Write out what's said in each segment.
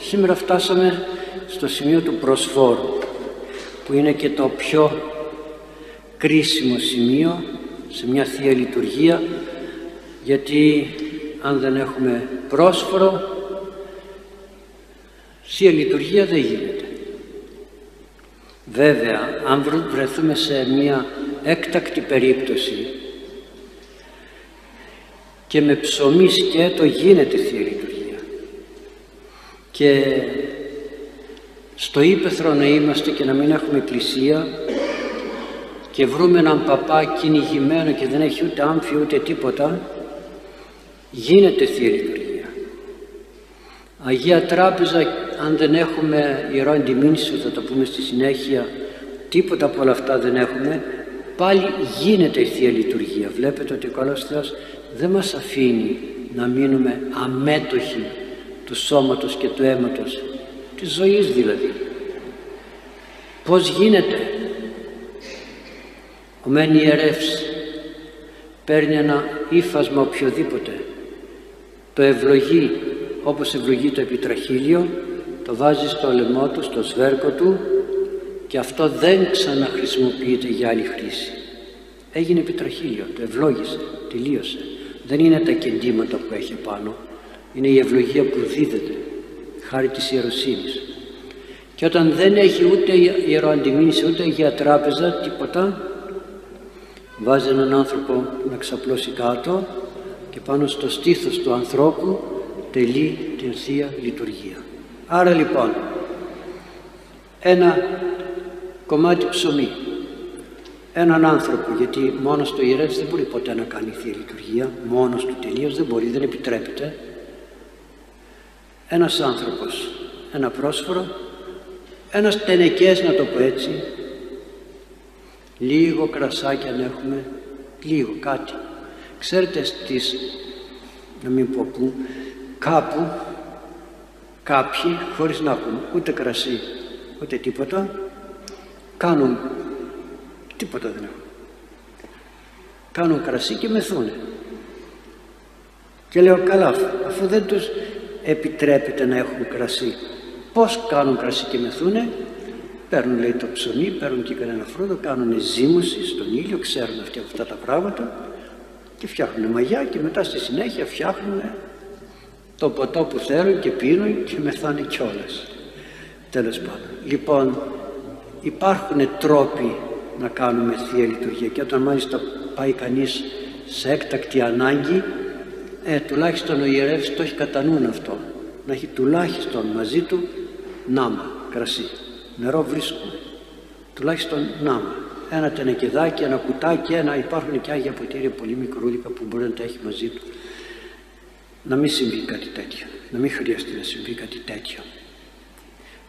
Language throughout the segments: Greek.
Σήμερα φτάσαμε στο σημείο του προσφόρου που είναι και το πιο κρίσιμο σημείο σε μια Θεία Λειτουργία γιατί αν δεν έχουμε πρόσφορο Θεία Λειτουργία δεν γίνεται. Βέβαια, αν βρεθούμε σε μια έκτακτη περίπτωση και με ψωμί σκέτο γίνεται Θεία Λειτουργία και στο ύπεθρο να είμαστε και να μην έχουμε εκκλησία και βρούμε έναν παπά κυνηγημένο και δεν έχει ούτε άμφι ούτε τίποτα γίνεται Θεία Λειτουργία. Αγία Τράπεζα αν δεν έχουμε Ιερό Αντιμήνσιο θα το πούμε στη συνέχεια τίποτα από όλα αυτά δεν έχουμε πάλι γίνεται η Θεία Λειτουργία. Βλέπετε ότι ο καλός Θεός δεν μας αφήνει να μείνουμε αμέτωχοι του σώματος και του αίματος της ζωής δηλαδή. Πώς γίνεται; Ο μεν ιερεύς παίρνει ένα ύφασμα οποιοδήποτε το ευλογεί όπως ευλογεί το επιτραχύλιο το βάζει στο λαιμό του, στο σβέρκο του και αυτό δεν ξαναχρησιμοποιείται για άλλη χρήση. Έγινε επιτραχύλιο, το ευλόγησε, τελείωσε. Δεν είναι τα κεντήματα που έχει πάνω, είναι η ευλογία που δίδεται, χάρη της ιεροσύνης. Και όταν δεν έχει ούτε ιεροαντιμήνηση, ούτε για τράπεζα, τίποτα, βάζει έναν άνθρωπο να ξαπλώσει κάτω και πάνω στο στήθος του ανθρώπου τελεί την Θεία Λειτουργία. Άρα λοιπόν, ένα κομμάτι ψωμί, έναν άνθρωπο, γιατί μόνος του ιερεύς δεν μπορεί ποτέ να κάνει Θεία Λειτουργία, μόνος του τελείως δεν μπορεί, δεν επιτρέπεται. Ένας άνθρωπος, ένα πρόσφορο, ένας τενεκές να το πω έτσι, λίγο κρασάκι αν έχουμε, λίγο κάτι. Ξέρετε στις, να μην πω πού, κάπου κάποιοι χωρίς να έχουν ούτε κρασί ούτε τίποτα κάνουν τίποτα δεν έχουν κάνουν κρασί και μεθούνε και λέω καλά αφού δεν τους επιτρέπεται να έχουν κρασί πως κάνουν κρασί και μεθούνε; Παίρνουν λέει το ψωμί παίρνουν και κανένα φρούτο κάνουν ζύμωση στον ήλιο ξέρουν αυτοί αυτά τα πράγματα και φτιάχνουν μαγιά και μετά στη συνέχεια φτιάχνουν το ποτό που θέλουν και πίνουν και μεθάνε κιόλας. Τέλος πάντων. Λοιπόν, υπάρχουν τρόποι να κάνουμε Θεία Λειτουργία και όταν μάλιστα πάει κανείς σε έκτακτη ανάγκη ε, τουλάχιστον ο ιερεύς το έχει κατά νου αυτό να έχει τουλάχιστον μαζί του νάμα, κρασί νερό βρίσκουμε τουλάχιστον νάμα ένα τενεκεδάκι, ένα κουτάκι, ένα υπάρχουν και άγια ποτήρια πολύ μικρούλικα που μπορεί να τα έχει μαζί του να μην συμβεί κάτι τέτοιο, να μην χρειαστεί να συμβεί κάτι τέτοιο.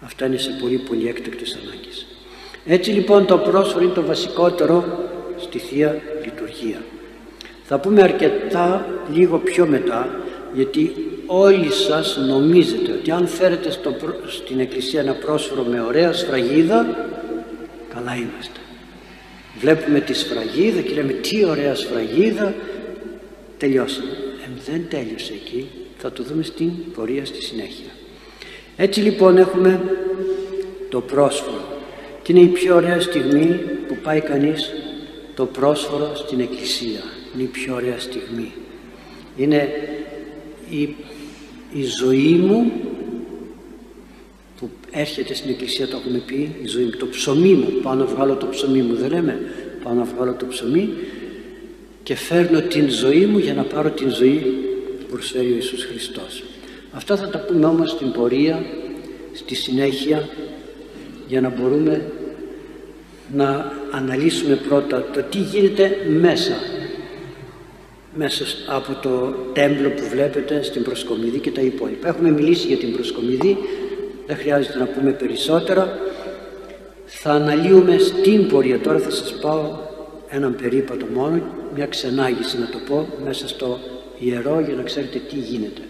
Αυτά είναι σε πολύ πολύ έκτακτες ανάγκες. Έτσι λοιπόν το πρόσφορο είναι το βασικότερο στη Θεία Λειτουργία. Θα πούμε αρκετά λίγο πιο μετά γιατί όλοι σας νομίζετε ότι αν φέρετε στο, στην εκκλησία ένα πρόσφορο με ωραία σφραγίδα καλά είμαστε. Βλέπουμε τη σφραγίδα και λέμε τι ωραία σφραγίδα τελειώσαμε δεν τέλειωσε εκεί, θα το δούμε στην πορεία στη συνέχεια. Έτσι λοιπόν έχουμε το πρόσφορο και είναι η πιο ωραία στιγμή που πάει κανείς το πρόσφορο στην εκκλησία. Είναι η πιο ωραία στιγμή. Είναι η, η ζωή μου που έρχεται στην εκκλησία το έχουμε πει η ζωή μου, το ψωμί μου πάω να βγάλω το ψωμί μου δεν λέμε πάω να βγάλω το ψωμί και φέρνω την ζωή μου για να πάρω την ζωή που προσφέρει ο Ιησούς Χριστός. Αυτά θα τα πούμε όμως στην πορεία, στη συνέχεια για να μπορούμε να αναλύσουμε πρώτα το τι γίνεται μέσα μέσα από το τέμπλο που βλέπετε στην προσκομιδή και τα υπόλοιπα. Έχουμε μιλήσει για την προσκομιδή, δεν χρειάζεται να πούμε περισσότερα. Θα αναλύουμε στην πορεία, τώρα θα σας πάω έναν περίπατο μόνο, μια ξενάγηση να το πω μέσα στο ιερό για να ξέρετε τι γίνεται.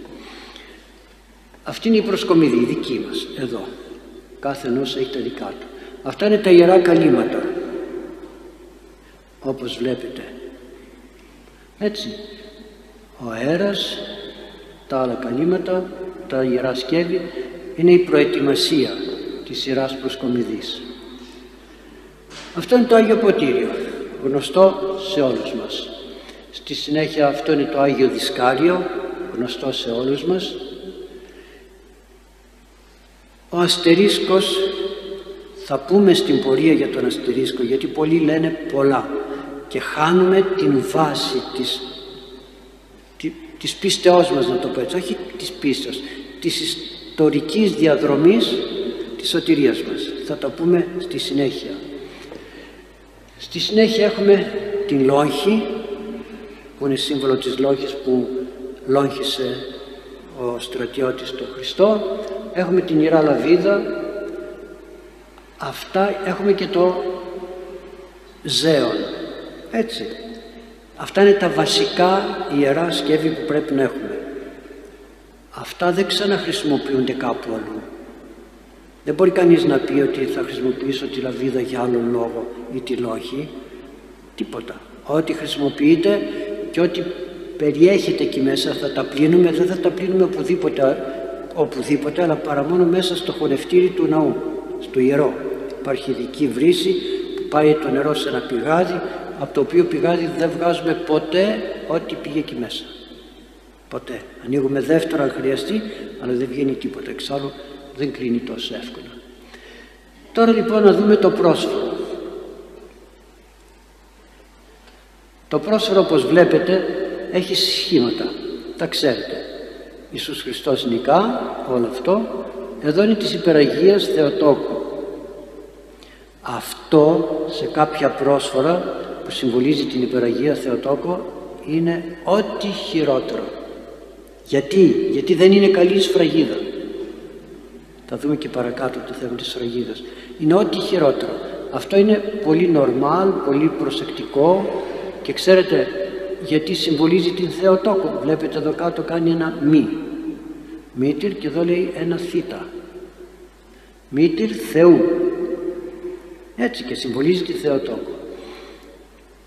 Αυτή είναι η προσκομιδή, η δική μας, εδώ. Κάθε ενός έχει τα δικά του. Αυτά είναι τα ιερά καλύματα, όπως βλέπετε. Έτσι, ο αέρας, τα άλλα καλύματα, τα ιερά σκεύη, είναι η προετοιμασία της σειράς προσκομιδής. Αυτό είναι το Άγιο Ποτήριο, γνωστό σε όλους μας. Στη συνέχεια αυτό είναι το Άγιο Δισκάριο, γνωστό σε όλους μας. Ο αστερίσκος, θα πούμε στην πορεία για τον αστερίσκο, γιατί πολλοί λένε πολλά και χάνουμε την βάση της, της πίστεώς μας, να το πω έτσι, όχι της πίστεως, της ιστορικής διαδρομής της σωτηρίας μας. Θα το πούμε στη συνέχεια. Στη συνέχεια έχουμε την λόγχη που είναι σύμβολο της λόγχης που λόγχισε ο στρατιώτης τον Χριστό. Έχουμε την Ιερά Λαβίδα. Αυτά έχουμε και το ζέον. Έτσι. Αυτά είναι τα βασικά ιερά σκεύη που πρέπει να έχουμε. Αυτά δεν ξαναχρησιμοποιούνται κάπου αλλού. Δεν μπορεί κανείς να πει ότι θα χρησιμοποιήσω τη λαβίδα για άλλο λόγο ή τη λόγη. Τίποτα. Ό,τι χρησιμοποιείται και ό,τι περιέχεται εκεί μέσα θα τα πλύνουμε, δεν θα τα πλύνουμε οπουδήποτε, οπουδήποτε αλλά παρά μόνο μέσα στο χορευτήρι του ναού, στο ιερό. Υπάρχει ειδική βρύση που πάει το νερό σε ένα πηγάδι, από το οποίο πηγάδι δεν βγάζουμε ποτέ ό,τι πήγε εκεί μέσα. Ποτέ. Ανοίγουμε δεύτερο αν χρειαστεί, αλλά δεν βγαίνει τίποτα. Εξάλλου δεν κλείνει τόσο εύκολα. Τώρα λοιπόν να δούμε το πρόσφορο. Το πρόσφορο όπως βλέπετε έχει σχήματα, τα ξέρετε. Ιησούς Χριστός νικά, όλο αυτό. Εδώ είναι της υπεραγίας Θεοτόκου. Αυτό σε κάποια πρόσφορα που συμβολίζει την υπεραγία Θεοτόκο είναι ό,τι χειρότερο. Γιατί, γιατί δεν είναι καλή σφραγίδα. Θα δούμε και παρακάτω το θέμα της σφραγίδας. Είναι ό,τι χειρότερο. Αυτό είναι πολύ νορμάλ, πολύ προσεκτικό και ξέρετε γιατί συμβολίζει την Θεοτόκο. Βλέπετε εδώ κάτω κάνει ένα μη. Μήτυρ και εδώ λέει ένα θήτα. Μήτυρ Θεού. Έτσι και συμβολίζει τη Θεοτόκο.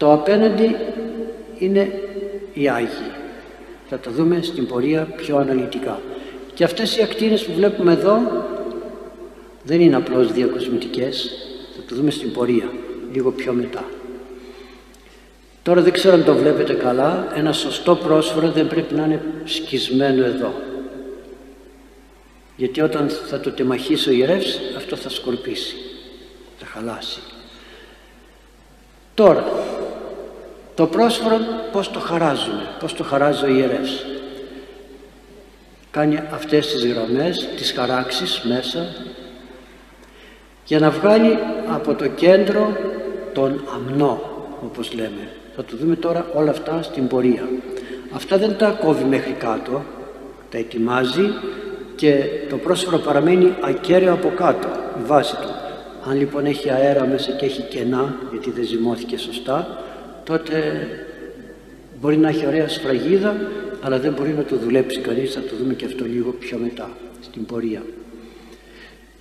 Το απέναντι είναι οι Άγιοι. Θα τα δούμε στην πορεία πιο αναλυτικά. Και αυτές οι ακτίνες που βλέπουμε εδώ δεν είναι απλώς διακοσμητικές, θα το δούμε στην πορεία, λίγο πιο μετά. Τώρα δεν ξέρω αν το βλέπετε καλά, ένα σωστό πρόσφορο δεν πρέπει να είναι σκισμένο εδώ. Γιατί όταν θα το τεμαχίσει ο ιερεύς, αυτό θα σκορπίσει, θα χαλάσει. Τώρα, το πρόσφορο πώς το χαράζουμε, πώς το χαράζει ο ιερεύς. Κάνει αυτές τις γραμμές, τις χαράξεις μέσα για να βγάλει από το κέντρο τον αμνό όπως λέμε. Θα το δούμε τώρα όλα αυτά στην πορεία. Αυτά δεν τα κόβει μέχρι κάτω, τα ετοιμάζει και το πρόσφορο παραμένει ακέραιο από κάτω, η βάση του. Αν λοιπόν έχει αέρα μέσα και έχει κενά, γιατί δεν ζυμώθηκε σωστά, τότε μπορεί να έχει ωραία σφραγίδα, αλλά δεν μπορεί να το δουλέψει κανείς, θα το δούμε και αυτό λίγο πιο μετά, στην πορεία.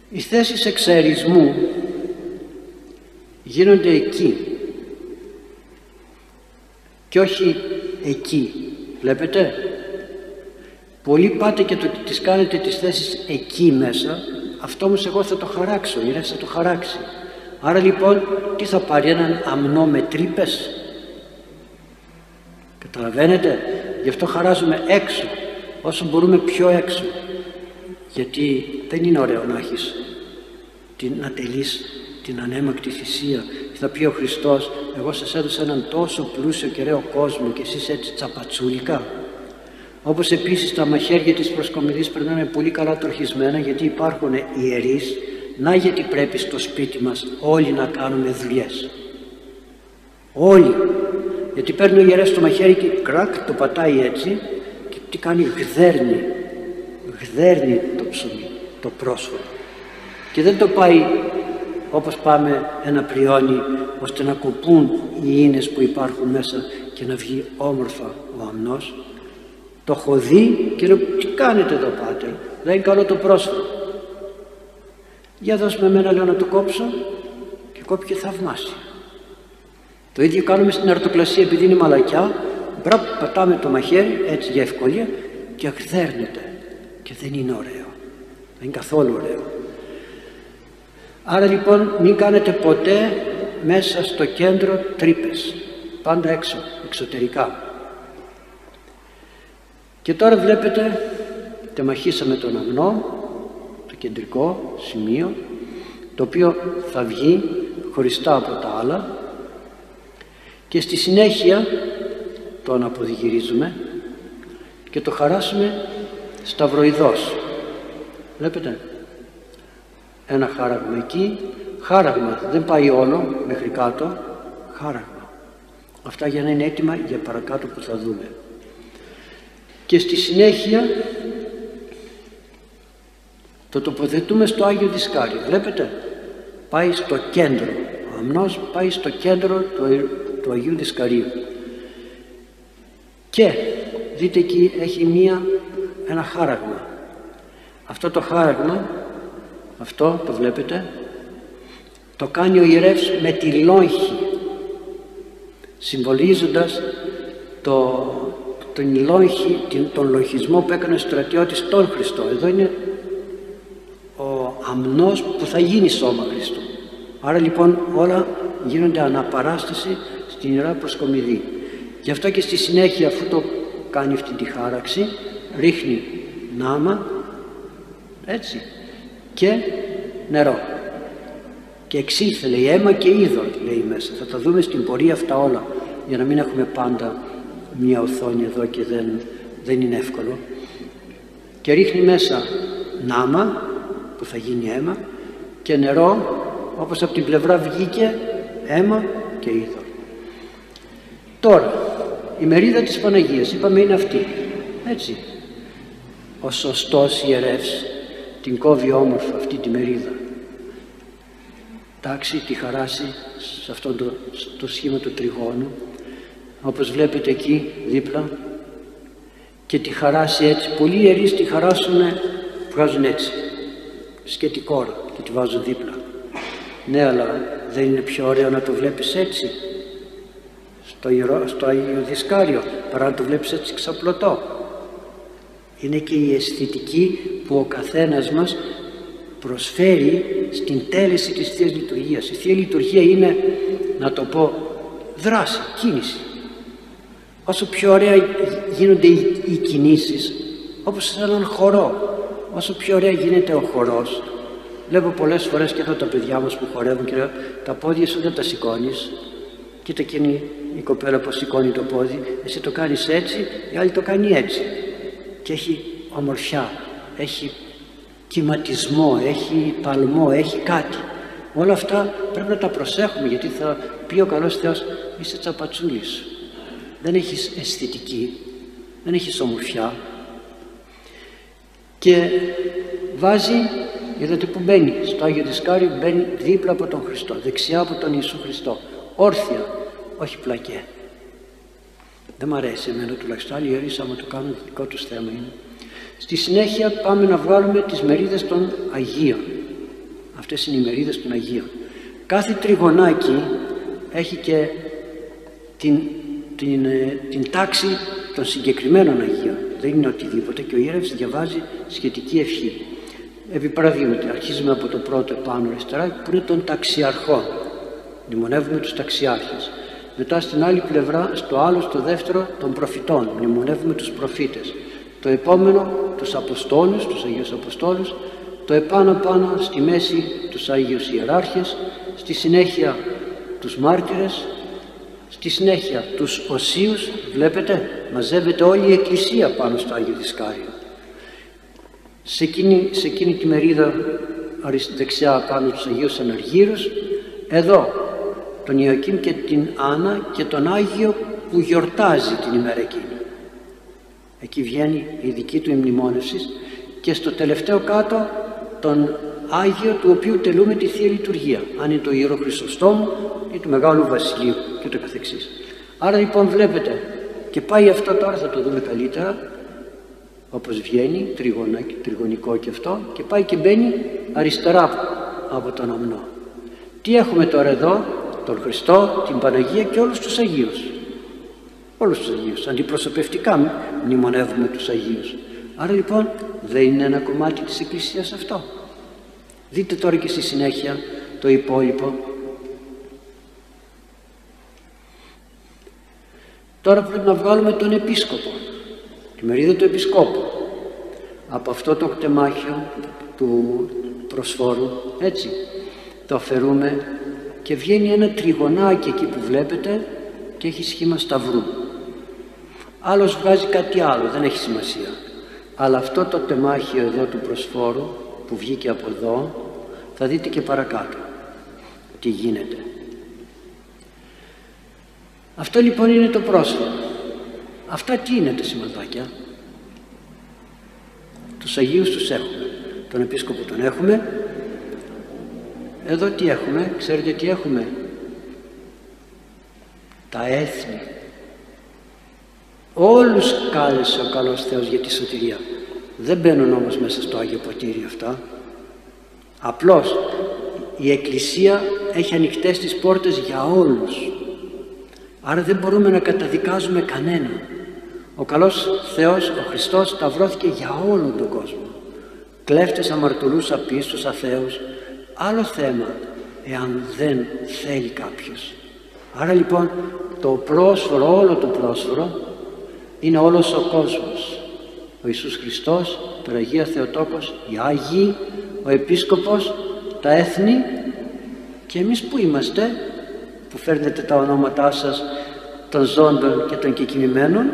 Οι θέσεις εξαιρισμού γίνονται εκεί και όχι εκεί. Βλέπετε; Πολλοί πάτε και το ότι τις κάνετε τις θέσεις εκεί μέσα, αυτό όμως εγώ θα το χαράξω, η θα το χαράξει. Άρα λοιπόν τι θα πάρει έναν αμνό με τρύπες; Καταλαβαίνετε, γι' αυτό χαράζουμε έξω, όσο μπορούμε πιο έξω. Γιατί δεν είναι ωραίο να έχεις την, να την ανέμακτη θυσία. Θα πει ο Χριστός, εγώ σας έδωσα έναν τόσο πλούσιο και ωραίο κόσμο και εσείς έτσι τσαπατσούλικα. Όπως επίσης τα μαχαίρια της προσκομιδής πρέπει να είναι πολύ καλά τροχισμένα γιατί υπάρχουν ιερείς. Να γιατί πρέπει στο σπίτι μας όλοι να κάνουμε δουλειές. Όλοι. Γιατί παίρνει ο ιερέας το μαχαίρι και κρακ το πατάει έτσι και τι κάνει γδέρνει. Γδέρνει το ψωμί, το πρόσφορο. Και δεν το πάει όπως πάμε ένα πριόνι ώστε να κοπούν οι ίνες που υπάρχουν μέσα και να βγει όμορφα ο αμνός το έχω δει και λέω τι κάνετε εδώ πάτερ; Δεν είναι καλό το πρόσφατο για δώσ' με εμένα λέω να το κόψω και κόπηκε θαυμάσια το ίδιο κάνουμε στην αρτοκλασία επειδή είναι μαλακιά μπραπ πατάμε το μαχαίρι έτσι για ευκολία και ακθέρνεται και δεν είναι ωραίο Δεν είναι καθόλου ωραίο. Άρα λοιπόν μην κάνετε ποτέ μέσα στο κέντρο τρύπες. Πάντα έξω, εξωτερικά. Και τώρα βλέπετε, τεμαχίσαμε τον αμνό, το κεντρικό σημείο, το οποίο θα βγει χωριστά από τα άλλα και στη συνέχεια τον αποδιγυρίζουμε και το χαράσουμε σταυροειδώς. Βλέπετε, ένα χάραγμα εκεί, χάραγμα δεν πάει όλο μέχρι κάτω, χάραγμα. Αυτά για να είναι έτοιμα για παρακάτω που θα δούμε. Και στη συνέχεια το τοποθετούμε στο Άγιο Δισκάρι. Βλέπετε, πάει στο κέντρο. Ο αμνός πάει στο κέντρο του, του Αγίου Δισκαρίου. Και δείτε εκεί έχει μία, ένα χάραγμα. Αυτό το χάραγμα, αυτό το βλέπετε, το κάνει ο ιερεύς με τη λόγχη, συμβολίζοντας το, τον, λόγχη, τον λογισμό που έκανε ο στρατιώτης τον Χριστό. Εδώ είναι ο αμνός που θα γίνει σώμα Χριστού. Άρα λοιπόν όλα γίνονται αναπαράσταση στην Ιερά Προσκομιδή. Γι' αυτό και στη συνέχεια αφού το κάνει αυτή τη χάραξη ρίχνει νάμα έτσι και νερό. Και εξήλθε λέει αίμα και είδωρ λέει μέσα. Θα τα δούμε στην πορεία αυτά όλα για να μην έχουμε πάντα μια οθόνη εδώ και δεν, δεν είναι εύκολο. Και ρίχνει μέσα νάμα που θα γίνει αίμα και νερό όπως από την πλευρά βγήκε αίμα και είδωρ τώρα η μερίδα της Παναγίας είπαμε είναι αυτή έτσι. Ο σωστός ιερεύς την κόβει όμορφα αυτή τη μερίδα. Τάξει τη χαράσει σε αυτό το, το σχήμα του τριγώνου όπως βλέπετε εκεί δίπλα και τη χαράσει έτσι. Πολλοί ιερείς τη χαράσουν βγάζουν έτσι σκέτη κόρα και τη βάζουν δίπλα. Ναι αλλά δεν είναι πιο ωραίο να το βλέπεις έτσι στο, ιερό, στο Αγίο Δισκάριο παρά να το βλέπεις έτσι ξαπλωτό είναι και η αισθητική που ο καθένας μας προσφέρει στην τέλεση της Θείας Λειτουργίας. Η Θεία Λειτουργία είναι, να το πω, δράση, κίνηση. Όσο πιο ωραία γίνονται οι, οι κινήσεις, όπως σε έναν χορό, όσο πιο ωραία γίνεται ο χορός. Βλέπω πολλές φορές και εδώ τα παιδιά μας που χορεύουν και τα πόδια σου δεν τα σηκώνεις. Κοίτα εκείνη η κοπέλα που σηκώνει το πόδι, εσύ το κάνεις έτσι, η άλλη το κάνει έτσι. Και έχει ομορφιά, έχει κυματισμό, έχει παλμό, έχει κάτι. Όλα αυτά πρέπει να τα προσέχουμε γιατί θα πει ο καλός Θεός είσαι τσαπατσούλης. Δεν έχεις αισθητική, δεν έχεις ομορφιά. Και βάζει, είδατε που μπαίνει, στο Άγιο Δισκάριο μπαίνει δίπλα από τον Χριστό, δεξιά από τον Ιησού Χριστό. Όρθια, όχι πλακέ. Δεν μ' αρέσει εμένα τουλάχιστον, άλλοι ιερείς άμα το κάνουν δικό τους θέμα είναι. Στη συνέχεια πάμε να βγάλουμε τις μερίδες των Αγίων. Αυτές είναι οι μερίδες των Αγίων. Κάθε τριγωνάκι έχει και την, την, ε, την τάξη των συγκεκριμένων Αγίων. Δεν είναι οτιδήποτε και ο ιερεύς διαβάζει σχετική ευχή. Επί παραδείγματι, αρχίζουμε από το πρώτο επάνω αριστερά που είναι των ταξιαρχών. Μνημονεύουμε τους ταξιάρχες. Μετά στην άλλη πλευρά, στο άλλο, στο δεύτερο, των προφητών. Μνημονεύουμε τους προφήτες. Το επόμενο τους Αποστόλους, τους Αγίους Αποστόλους, το επάνω πάνω στη μέση τους Αγίους Ιεράρχες, στη συνέχεια τους μάρτυρες, στη συνέχεια τους Οσίους, βλέπετε, μαζεύεται όλη η Εκκλησία πάνω στο Άγιο Δισκάριο. Σε εκείνη, σε εκείνη τη μερίδα δεξιά πάνω τους Αγίους Αναργύρους, εδώ τον Ιωακήμ και την Άννα και τον Άγιο που γιορτάζει την ημέρα εκείνη. Εκεί βγαίνει η δική του μνημόνευσης και στο τελευταίο κάτω τον Άγιο του οποίου τελούμε τη Θεία Λειτουργία αν είναι το Ιερό Χριστοστόμο ή του Μεγάλου Βασιλείου και το καθεξής. Άρα λοιπόν βλέπετε και πάει αυτό τώρα θα το δούμε καλύτερα όπως βγαίνει τριγωνικό και αυτό και πάει και μπαίνει αριστερά από τον αμνό. Τι έχουμε τώρα εδώ; Τον Χριστό, την Παναγία και όλους τους Αγίους όλους τους Αγίους αντιπροσωπευτικά μνημονεύουμε τους Αγίους Άρα λοιπόν δεν είναι ένα κομμάτι της Εκκλησίας αυτό. Δείτε τώρα και στη συνέχεια το υπόλοιπο. Τώρα πρέπει να βγάλουμε τον επίσκοπο, τη μερίδα του επισκόπου. Από αυτό το κτεμάχιο του προσφόρου, έτσι, το αφαιρούμε και βγαίνει ένα τριγωνάκι εκεί που βλέπετε και έχει σχήμα σταυρού. Άλλος βγάζει κάτι άλλο, δεν έχει σημασία. Αλλά αυτό το τεμάχιο εδώ του προσφόρου που βγήκε από εδώ θα δείτε και παρακάτω τι γίνεται. Αυτό λοιπόν είναι το πρόσφορο. Αυτά τι είναι τα σηματάκια. Τους Αγίους τους έχουμε. Τον Επίσκοπο τον έχουμε. Εδώ τι έχουμε. Ξέρετε τι έχουμε; Τα έθνη. Όλους κάλεσε ο καλός Θεός για τη σωτηρία. Δεν μπαίνουν όμως μέσα στο Άγιο Ποτήρι αυτά. Απλώς η Εκκλησία έχει ανοιχτές τις πόρτες για όλους. Άρα δεν μπορούμε να καταδικάζουμε κανένα. Ο καλός Θεός, ο Χριστός σταυρώθηκε για όλο τον κόσμο. Κλέφτες, αμαρτωλούς, απίστους, αθέους. Άλλο θέμα εάν δεν θέλει κάποιος. Άρα λοιπόν το πρόσφορο, όλο το πρόσφορο είναι όλος ο κόσμος. Ο Ιησούς Χριστός, το Αγία Θεοτόκος, οι Άγιοι, ο Επίσκοπος, τα έθνη και εμείς που είμαστε που φέρνετε τα ονόματά σας των ζώντων και των κεκοιμημένων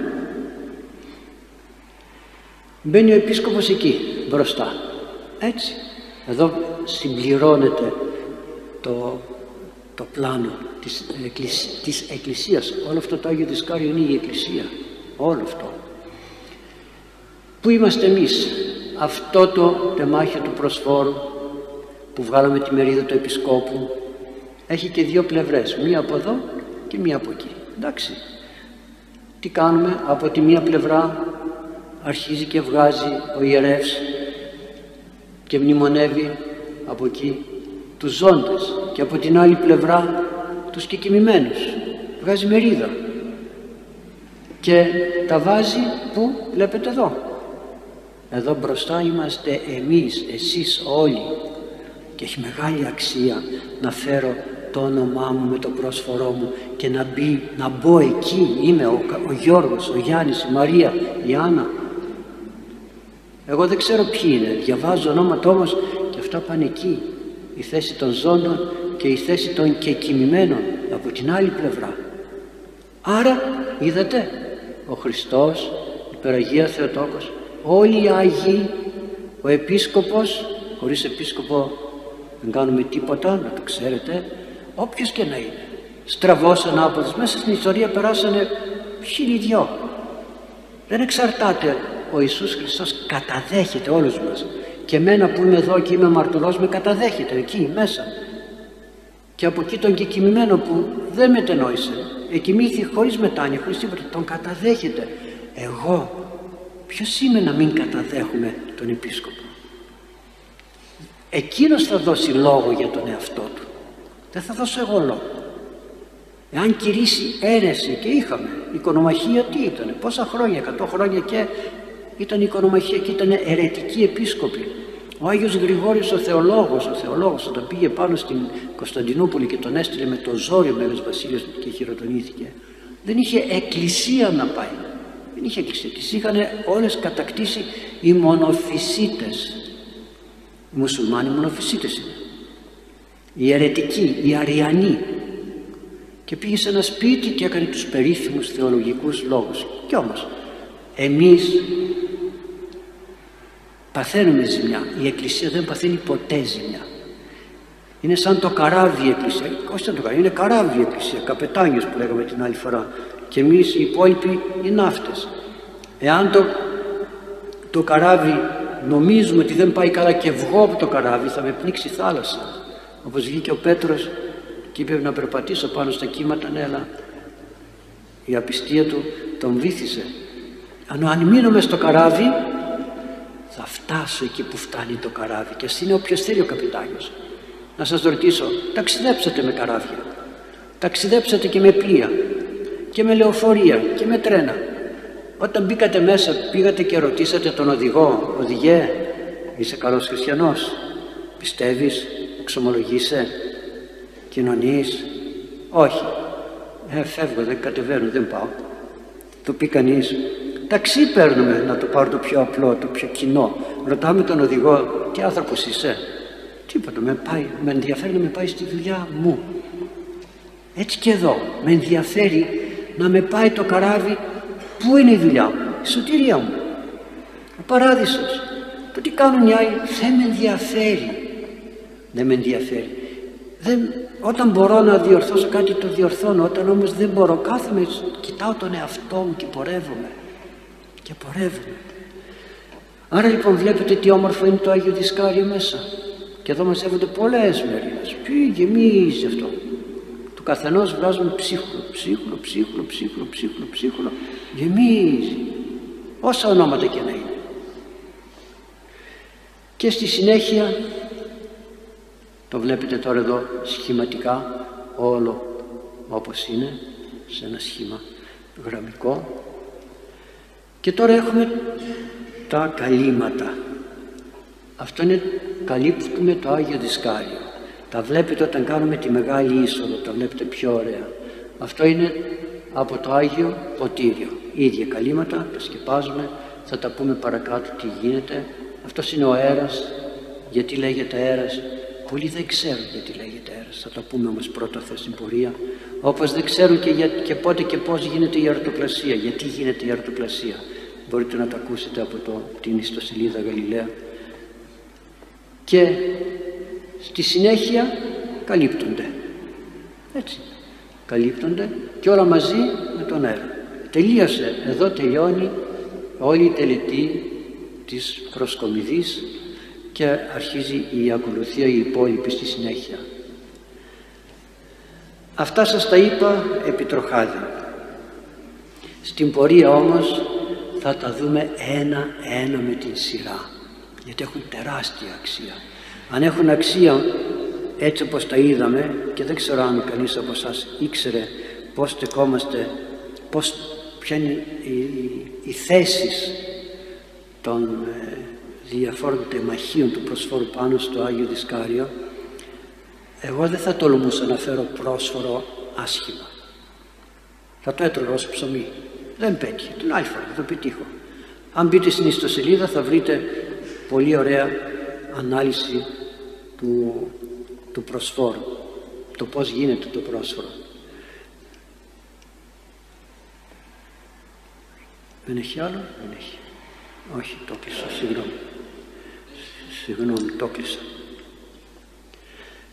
μπαίνει ο Επίσκοπος εκεί μπροστά έτσι εδώ συμπληρώνεται το, το πλάνο της, εκκλησίας, της Εκκλησίας. Όλο αυτό το Άγιο Δισκάριο είναι η Εκκλησία. Όλο αυτό. Πού είμαστε εμείς; Αυτό το τεμάχιο του προσφόρου που βγάλαμε τη μερίδα του Επισκόπου έχει και δύο πλευρές. Μία από εδώ και μία από εκεί. Εντάξει. Τι κάνουμε; Από τη μία πλευρά αρχίζει και βγάζει ο ιερεύς και μνημονεύει από εκεί τους ζώντες και από την άλλη πλευρά τους κεκοιμημένους βγάζει μερίδα. Και τα βάζει που βλέπετε εδώ. Εδώ μπροστά είμαστε εμείς, εσείς όλοι. Και έχει μεγάλη αξία να φέρω το όνομά μου με το πρόσφορό μου και να, μπει, να μπω εκεί. Είμαι ο, ο Γιώργος, ο Γιάννης, η Μαρία, η Άννα εγώ δεν ξέρω ποιοι είναι. Διαβάζω ονόματα όμως και αυτά πάνε εκεί. Η θέση των ζώντων και η θέση των κεκοιμημένων από την άλλη πλευρά. Άρα είδατε ο Χριστός η Περαγία Θεοτόκος όλοι οι Άγιοι ο Επίσκοπος χωρίς Επίσκοπο δεν κάνουμε τίποτα να το ξέρετε όποιος και να είναι. Στραβός ανάποδος μέσα στην ιστορία περάσανε χίλιοι δυο. Δεν εξαρτάται ο Ιησούς Χριστός καταδέχεται όλους μας. Και εμένα που είμαι εδώ και είμαι μαρτυρός με καταδέχεται εκεί μέσα. Και από εκεί τον κεκοιμημένο που δεν μετενόησε εκοιμήθη χωρίς μετάνοια, χωρίς τίποτα τον καταδέχεται. Εγώ ποιος είμαι να μην καταδέχουμε τον Επίσκοπο; Εκείνος θα δώσει λόγο για τον εαυτό του. Δεν θα δώσω εγώ λόγο. Εάν κηρύσει αίρεση και είχαμε οικονομαχία τι ήταν πόσα χρόνια, 100 χρόνια και ήταν οικονομαχία και ήταν αιρετικοί επίσκοποι ο Άγιος Γρηγόριος ο θεολόγος, ο θεολόγος όταν πήγε πάνω στην Κωνσταντινούπολη και τον έστειλε με το ζόριο Μέγας Βασίλειος και χειροτονήθηκε δεν είχε εκκλησία να πάει. Δεν είχε εκκλησία. Τις είχαν όλες κατακτήσει οι μονοφυσίτες. Οι μουσουλμάνοι μονοφυσίτες είναι. Οι αιρετικοί, οι αριανοί. Και πήγε σε ένα σπίτι και έκανε τους περίφημους θεολογικούς λόγους. Και όμως εμείς παθαίνουμε ζημιά. Η Εκκλησία δεν παθαίνει ποτέ ζημιά. Είναι σαν το καράβι η Εκκλησία. Όχι σαν το καράβι, είναι καράβι η Εκκλησία. Καπετάνιος που λέγαμε την άλλη φορά. Και εμείς οι υπόλοιποι οι ναύτες. Εάν το, το καράβι νομίζουμε ότι δεν πάει καλά και βγω από το καράβι θα με πνίξει η θάλασσα. Όπως βγήκε ο Πέτρος και είπε να περπατήσω πάνω στα κύματα ναι αλλά η απιστία του τον βήθησε. Αν, αν μείνω μες στο καράβι θα φτάσω εκεί που φτάνει το καράβι και ας είναι όποιος θέλει ο καπιτάνιος να σας ρωτήσω ταξιδέψατε με καράβια; Ταξιδέψατε και με πλοία και με λεωφορεία και με τρένα; Όταν μπήκατε μέσα πήγατε και ρωτήσατε τον οδηγό «Οδηγέ, είσαι καλός χριστιανός, πιστεύεις, εξομολογείσαι, κοινωνείς» «Όχι, ε, φεύγω, δεν κατεβαίνω, δεν πάω». Το πει κανείς. Ταξί παίρνουμε, να το πάρω το πιο απλό, το πιο κοινό. Ρωτάμε τον οδηγό, τι άνθρωπος είσαι; Τίποτα, με, πάει, με ενδιαφέρει να με πάει στη δουλειά μου. Έτσι και εδώ, με ενδιαφέρει να με πάει το καράβι Πού είναι η δουλειά μου, η σωτηρία μου, ο παράδεισος. Το τι κάνουν οι άλλοι; Δεν με ενδιαφέρει. Δεν με ενδιαφέρει. Δεν, όταν μπορώ να διορθώσω κάτι το διορθώνω, όταν όμως δεν μπορώ κάθομαι, κοιτάω τον εαυτό μου και πορεύομαι. Και πορεύομαι. Άρα λοιπόν βλέπετε τι όμορφο είναι το Άγιο Δισκάριο μέσα. Και εδώ μαζεύονται πολλές μέρες. Πει γεμίζει αυτό. Του καθενός βγάζουν ψύχουλο, ψύχουλο, ψύχουλο, ψύχουλο, ψύχουλο, ψύχουλο. Γεμίζει. Όσα ονόματα και να είναι. Και στη συνέχεια το βλέπετε τώρα εδώ σχηματικά όλο όπως είναι σε ένα σχήμα γραμμικό και τώρα έχουμε τα καλύματα. Αυτό είναι καλύπτουμε το Άγιο Δισκάριο. Τα βλέπετε όταν κάνουμε τη Μεγάλη Είσοδο τα βλέπετε πιο ωραία. Αυτό είναι από το Άγιο Ποτήριο. Ίδια καλύματα τα σκεπάζουμε θα τα πούμε παρακάτω τι γίνεται. Αυτός είναι ο αέρας γιατί λέγεται αέρας. Πολλοί δεν ξέρουν γιατί λέγεται αέρας, θα το πούμε όμως πρώτα θα στην πορεία. Όπως δεν ξέρουν και, για, και πότε και πώς γίνεται η αρτοπλασία, γιατί γίνεται η αρτοπλασία. Μπορείτε να το ακούσετε από το, την ιστοσελίδα Γαλιλαία. Και στη συνέχεια καλύπτονται. Έτσι. Καλύπτονται και όλα μαζί με τον αέρα. Τελείωσε. Εδώ τελειώνει όλη η τελετή της προσκομιδής και αρχίζει η ακολουθία η υπόλοιπη στη συνέχεια. Αυτά σας τα είπα επιτροχάδι. Στην πορεία όμως θα τα δούμε ένα-ένα με την σειρά γιατί έχουν τεράστια αξία. Αν έχουν αξία έτσι όπως τα είδαμε και δεν ξέρω αν κανείς από σας ήξερε πώς στεκόμαστε, πώς, ποια είναι οι, οι, οι θέσεις των ε, διαφόρων τεμαχίων του προσφόρου πάνω στο Άγιο Δισκάριο εγώ δεν θα τολμούσα να φέρω πρόσφορο άσχημα θα το έτρωγα ως ψωμί δεν πέτυχε, την άλλη φορά θα το πετύχω. Αν μπείτε στην ιστοσελίδα θα βρείτε πολύ ωραία ανάλυση του, του προσφόρου. Το πως γίνεται το πρόσφορο. Δεν έχει άλλο, δεν έχει. Όχι το κλείσω, συγγνώμη. Συγγνώμη, το κλείσα.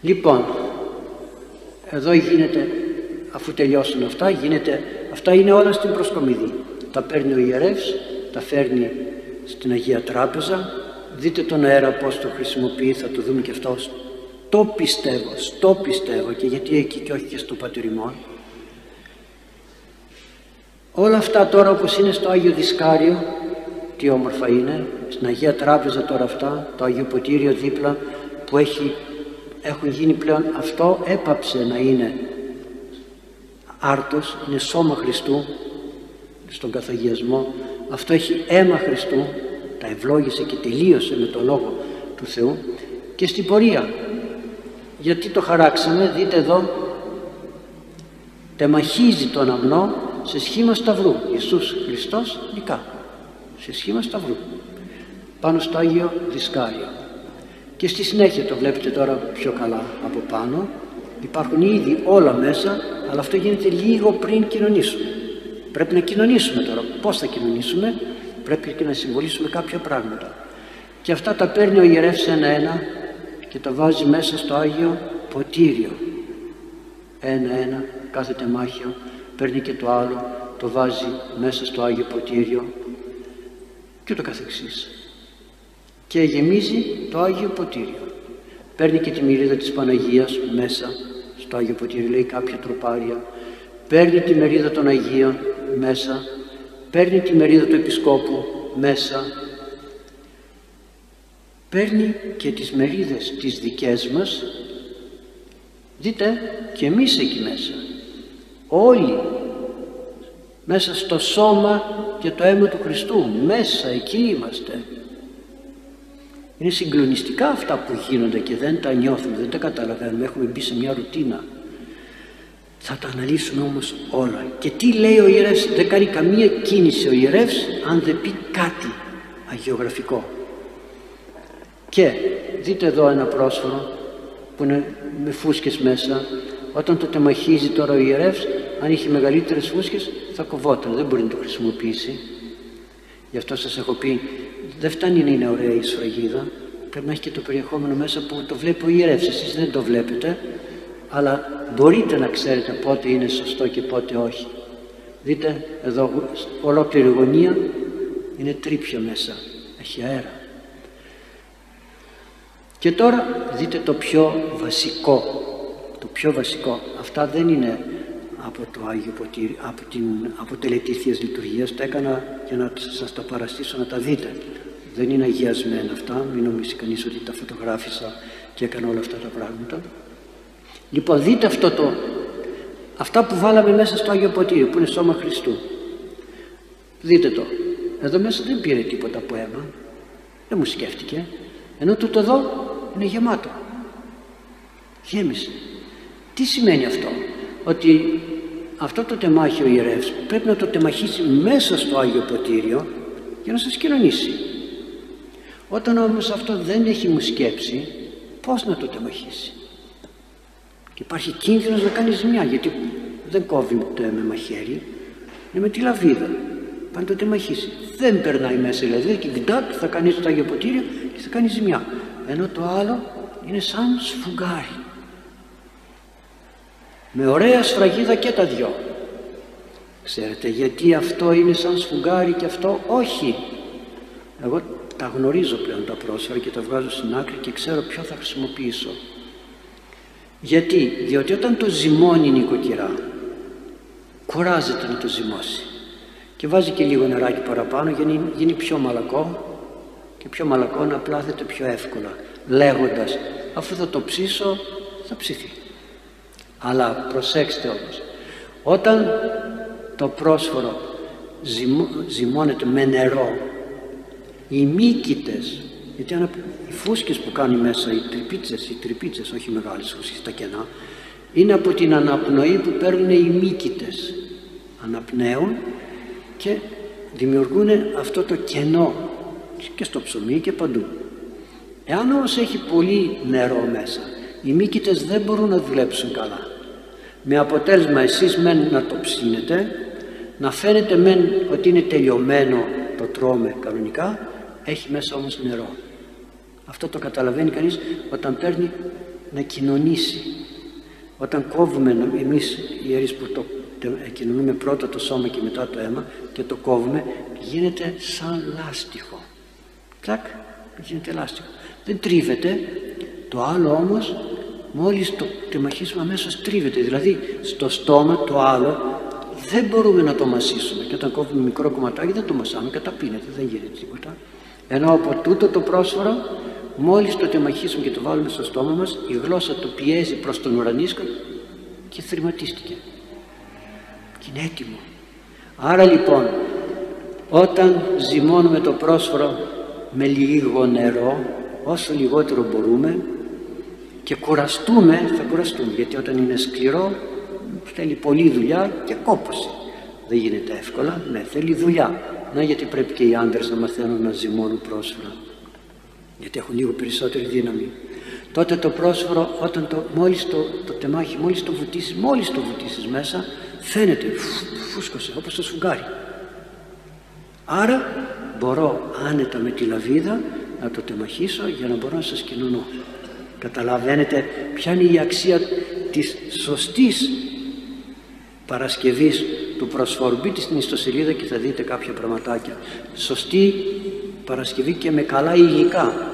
Λοιπόν, εδώ γίνεται, αφού τελειώσουν αυτά, γίνεται, αυτά είναι όλα στην προσκομιδή. Τα παίρνει ο ιερεύς, τα φέρνει στην Αγία Τράπεζα. Δείτε τον αέρα πώς το χρησιμοποιεί, θα το δούμε και αυτό. Το πιστεύω, το πιστεύω και γιατί εκεί και όχι και στο πατηριμόν. Όλα αυτά τώρα όπως είναι στο Άγιο Δισκάριο τι όμορφα είναι στην Αγία Τράπεζα τώρα αυτά το Αγίο Ποτήριο δίπλα που έχει, έχουν γίνει πλέον αυτό έπαψε να είναι άρτος είναι σώμα Χριστού στον καθαγιασμό. Αυτό έχει αίμα Χριστού τα ευλόγησε και τελείωσε με το Λόγο του Θεού. Και στην πορεία γιατί το χαράξαμε δείτε εδώ τεμαχίζει τον αμνό σε σχήμα σταυρού. Ιησούς Χριστός νικά σε σχήμα σταυρού πάνω στο Άγιο Δισκάριο. Και στη συνέχεια το βλέπετε τώρα πιο καλά από πάνω υπάρχουν ήδη όλα μέσα αλλά αυτό γίνεται λίγο πριν κοινωνήσουμε. Πρέπει να κοινωνήσουμε τώρα. Πως θα κοινωνήσουμε; Πρέπει και να συμβολήσουμε κάποια πράγματα. Και αυτά τα παίρνει ο ιερεύς ένα-ένα και τα βάζει μέσα στο Άγιο Ποτήριο. Ένα-ένα κάθε τεμάχιο παίρνει και το άλλο το βάζει μέσα στο Άγιο Ποτήριο και το καθεξής. Και γεμίζει το Άγιο Ποτήριο. Παίρνει και τη μερίδα της Παναγίας μέσα στο Άγιο Ποτήριο λέει κάποια τροπάρια παίρνει τη μερίδα των Αγίων μέσα παίρνει τη μερίδα του Επισκόπου μέσα. Παίρνει και τις μερίδες τις δικές μας. Δείτε και εμείς εκεί μέσα. Όλοι μέσα στο σώμα και το αίμα του Χριστού. Μέσα εκεί είμαστε είναι συγκλονιστικά αυτά που γίνονται και δεν τα νιώθουμε, δεν τα καταλαβαίνουμε. Έχουμε μπει σε μια ρουτίνα. Θα τα αναλύσουμε όμως όλα. Και τι λέει ο ιερεύς; Δεν κάνει καμία κίνηση ο ιερεύς αν δεν πει κάτι αγιογραφικό. Και δείτε εδώ ένα πρόσφορο που είναι με φούσκες μέσα. Όταν το τεμαχίζει τώρα ο ιερεύς αν είχε μεγαλύτερες φούσκες θα κοβόταν δεν μπορεί να το χρησιμοποιήσει γι' αυτό σας έχω πει δεν φτάνει να είναι ωραία η σφραγίδα. Πρέπει να έχει και το περιεχόμενο μέσα που το βλέπει ο ιερεύς εσείς δεν το βλέπετε αλλά μπορείτε να ξέρετε πότε είναι σωστό και πότε όχι. Δείτε εδώ ολόκληρη γωνία είναι τρίπιο μέσα. Έχει αέρα. Και τώρα δείτε το πιο βασικό. Το πιο βασικό. Αυτά δεν είναι από το Άγιο Ποτήρι από την από τελετή Θείας Λειτουργίας τα έκανα για να σας τα παραστήσω να τα δείτε. Δεν είναι αγιασμένα αυτά μην νομίζει κανείς ότι τα φωτογράφησα και έκανα όλα αυτά τα πράγματα. Λοιπόν δείτε αυτό το αυτά που βάλαμε μέσα στο Άγιο Ποτήρι που είναι σώμα Χριστού. Δείτε το. Εδώ μέσα δεν πήρε τίποτα από αίμα δεν μου σκέφτηκε. Ενώ τούτο εδώ είναι γεμάτο. Γέμισε. Τι σημαίνει αυτό; Ότι αυτό το τεμάχι ο ιερεύς πρέπει να το τεμαχίσει μέσα στο Άγιο Ποτήριο για να σας κοινωνήσει. Όταν όμως αυτό δεν έχει μου σκέψει πώς να το τεμαχίσει; Και υπάρχει κίνδυνος να κάνει ζημιά γιατί δεν κόβει ούτε με μαχαίρι είναι με τη λαβίδα. Πάνε το τεμαχίσει. Δεν περνάει μέσα δηλαδή και γκντάκ θα κάνει το Άγιο Ποτήριο και θα κάνει ζημιά. Ενώ το άλλο είναι σαν σφουγγάρι με ωραία σφραγίδα και τα δυο. Ξέρετε γιατί αυτό είναι σαν σφουγγάρι και αυτό όχι. Εγώ τα γνωρίζω πλέον τα πρόσφαρα και τα βγάζω στην άκρη και ξέρω ποιο θα χρησιμοποιήσω. Γιατί, διότι όταν το ζυμώνει η νοικοκυρά κουράζεται να το ζυμώσει. Και βάζει και λίγο νεράκι παραπάνω για να γίνει πιο μαλακό. Και πιο μαλακό να πλάθεται πιο εύκολα λέγοντας αφού θα το ψήσω θα ψηθεί αλλά προσέξτε όμως όταν το πρόσφορο ζυμώνεται με νερό οι μύκητες γιατί οι φούσκες που κάνει μέσα οι τρυπίτσες, οι τρυπίτσες όχι μεγάλες φούσκες, τα κενά είναι από την αναπνοή που παίρνουν οι μύκητες. Αναπνέουν και δημιουργούν αυτό το κενό και στο ψωμί και παντού. Εάν όμως έχει πολύ νερό μέσα οι μύκητες δεν μπορούν να δουλέψουν καλά. Με αποτέλεσμα εσείς μεν να το ψήνετε να φαίνεται μεν ότι είναι τελειωμένο το τρώμε κανονικά έχει μέσα όμως νερό. Αυτό το καταλαβαίνει κανείς όταν παίρνει να κοινωνήσει. Όταν κόβουμε εμείς οι ιερείς που το κοινωνούμε πρώτα το σώμα και μετά το αίμα και το κόβουμε γίνεται σαν λάστιχο. Τσακ γίνεται λάστιχο. Δεν τρίβεται. Το άλλο όμως μόλις το τεμαχίσουμε αμέσως τρίβεται δηλαδή στο στόμα το άλλο δεν μπορούμε να το μασίσουμε. Και όταν κόβουμε μικρό κομματάκι δεν το μασάμε καταπίνεται δεν γίνεται τίποτα. Ενώ από τούτο το πρόσφορο μόλις το τεμαχίσουμε και το βάλουμε στο στόμα μας η γλώσσα το πιέζει προς τον ουρανίσκο και θρηματίστηκε. Και είναι έτοιμο. Άρα λοιπόν όταν ζυμώνουμε το πρόσφορο με λίγο νερό όσο λιγότερο μπορούμε και κουραστούμε θα κουραστούμε γιατί όταν είναι σκληρό θέλει πολλή δουλειά και κόπωση. Δεν γίνεται εύκολα ναι θέλει δουλειά. Να γιατί πρέπει και οι άντρες να μαθαίνουν να ζυμώνουν πρόσφυρα. Γιατί έχουν λίγο περισσότερη δύναμη. Τότε το πρόσφορο όταν το, μόλις το, το τεμάχι μόλις το βουτήσεις μόλις το βουτήσεις μέσα φαίνεται φούσκωσε όπως το σφουγγάρι. Άρα μπορώ άνετα με τη λαβίδα να το τεμαχίσω για να μπορώ να σας κοινωνώ καταλαβαίνετε ποια είναι η αξία της σωστής Παρασκευής του προσφόρου μπείτε στην ιστοσελίδα και θα δείτε κάποια πραγματάκια. Σωστή Παρασκευή και με καλά υλικά.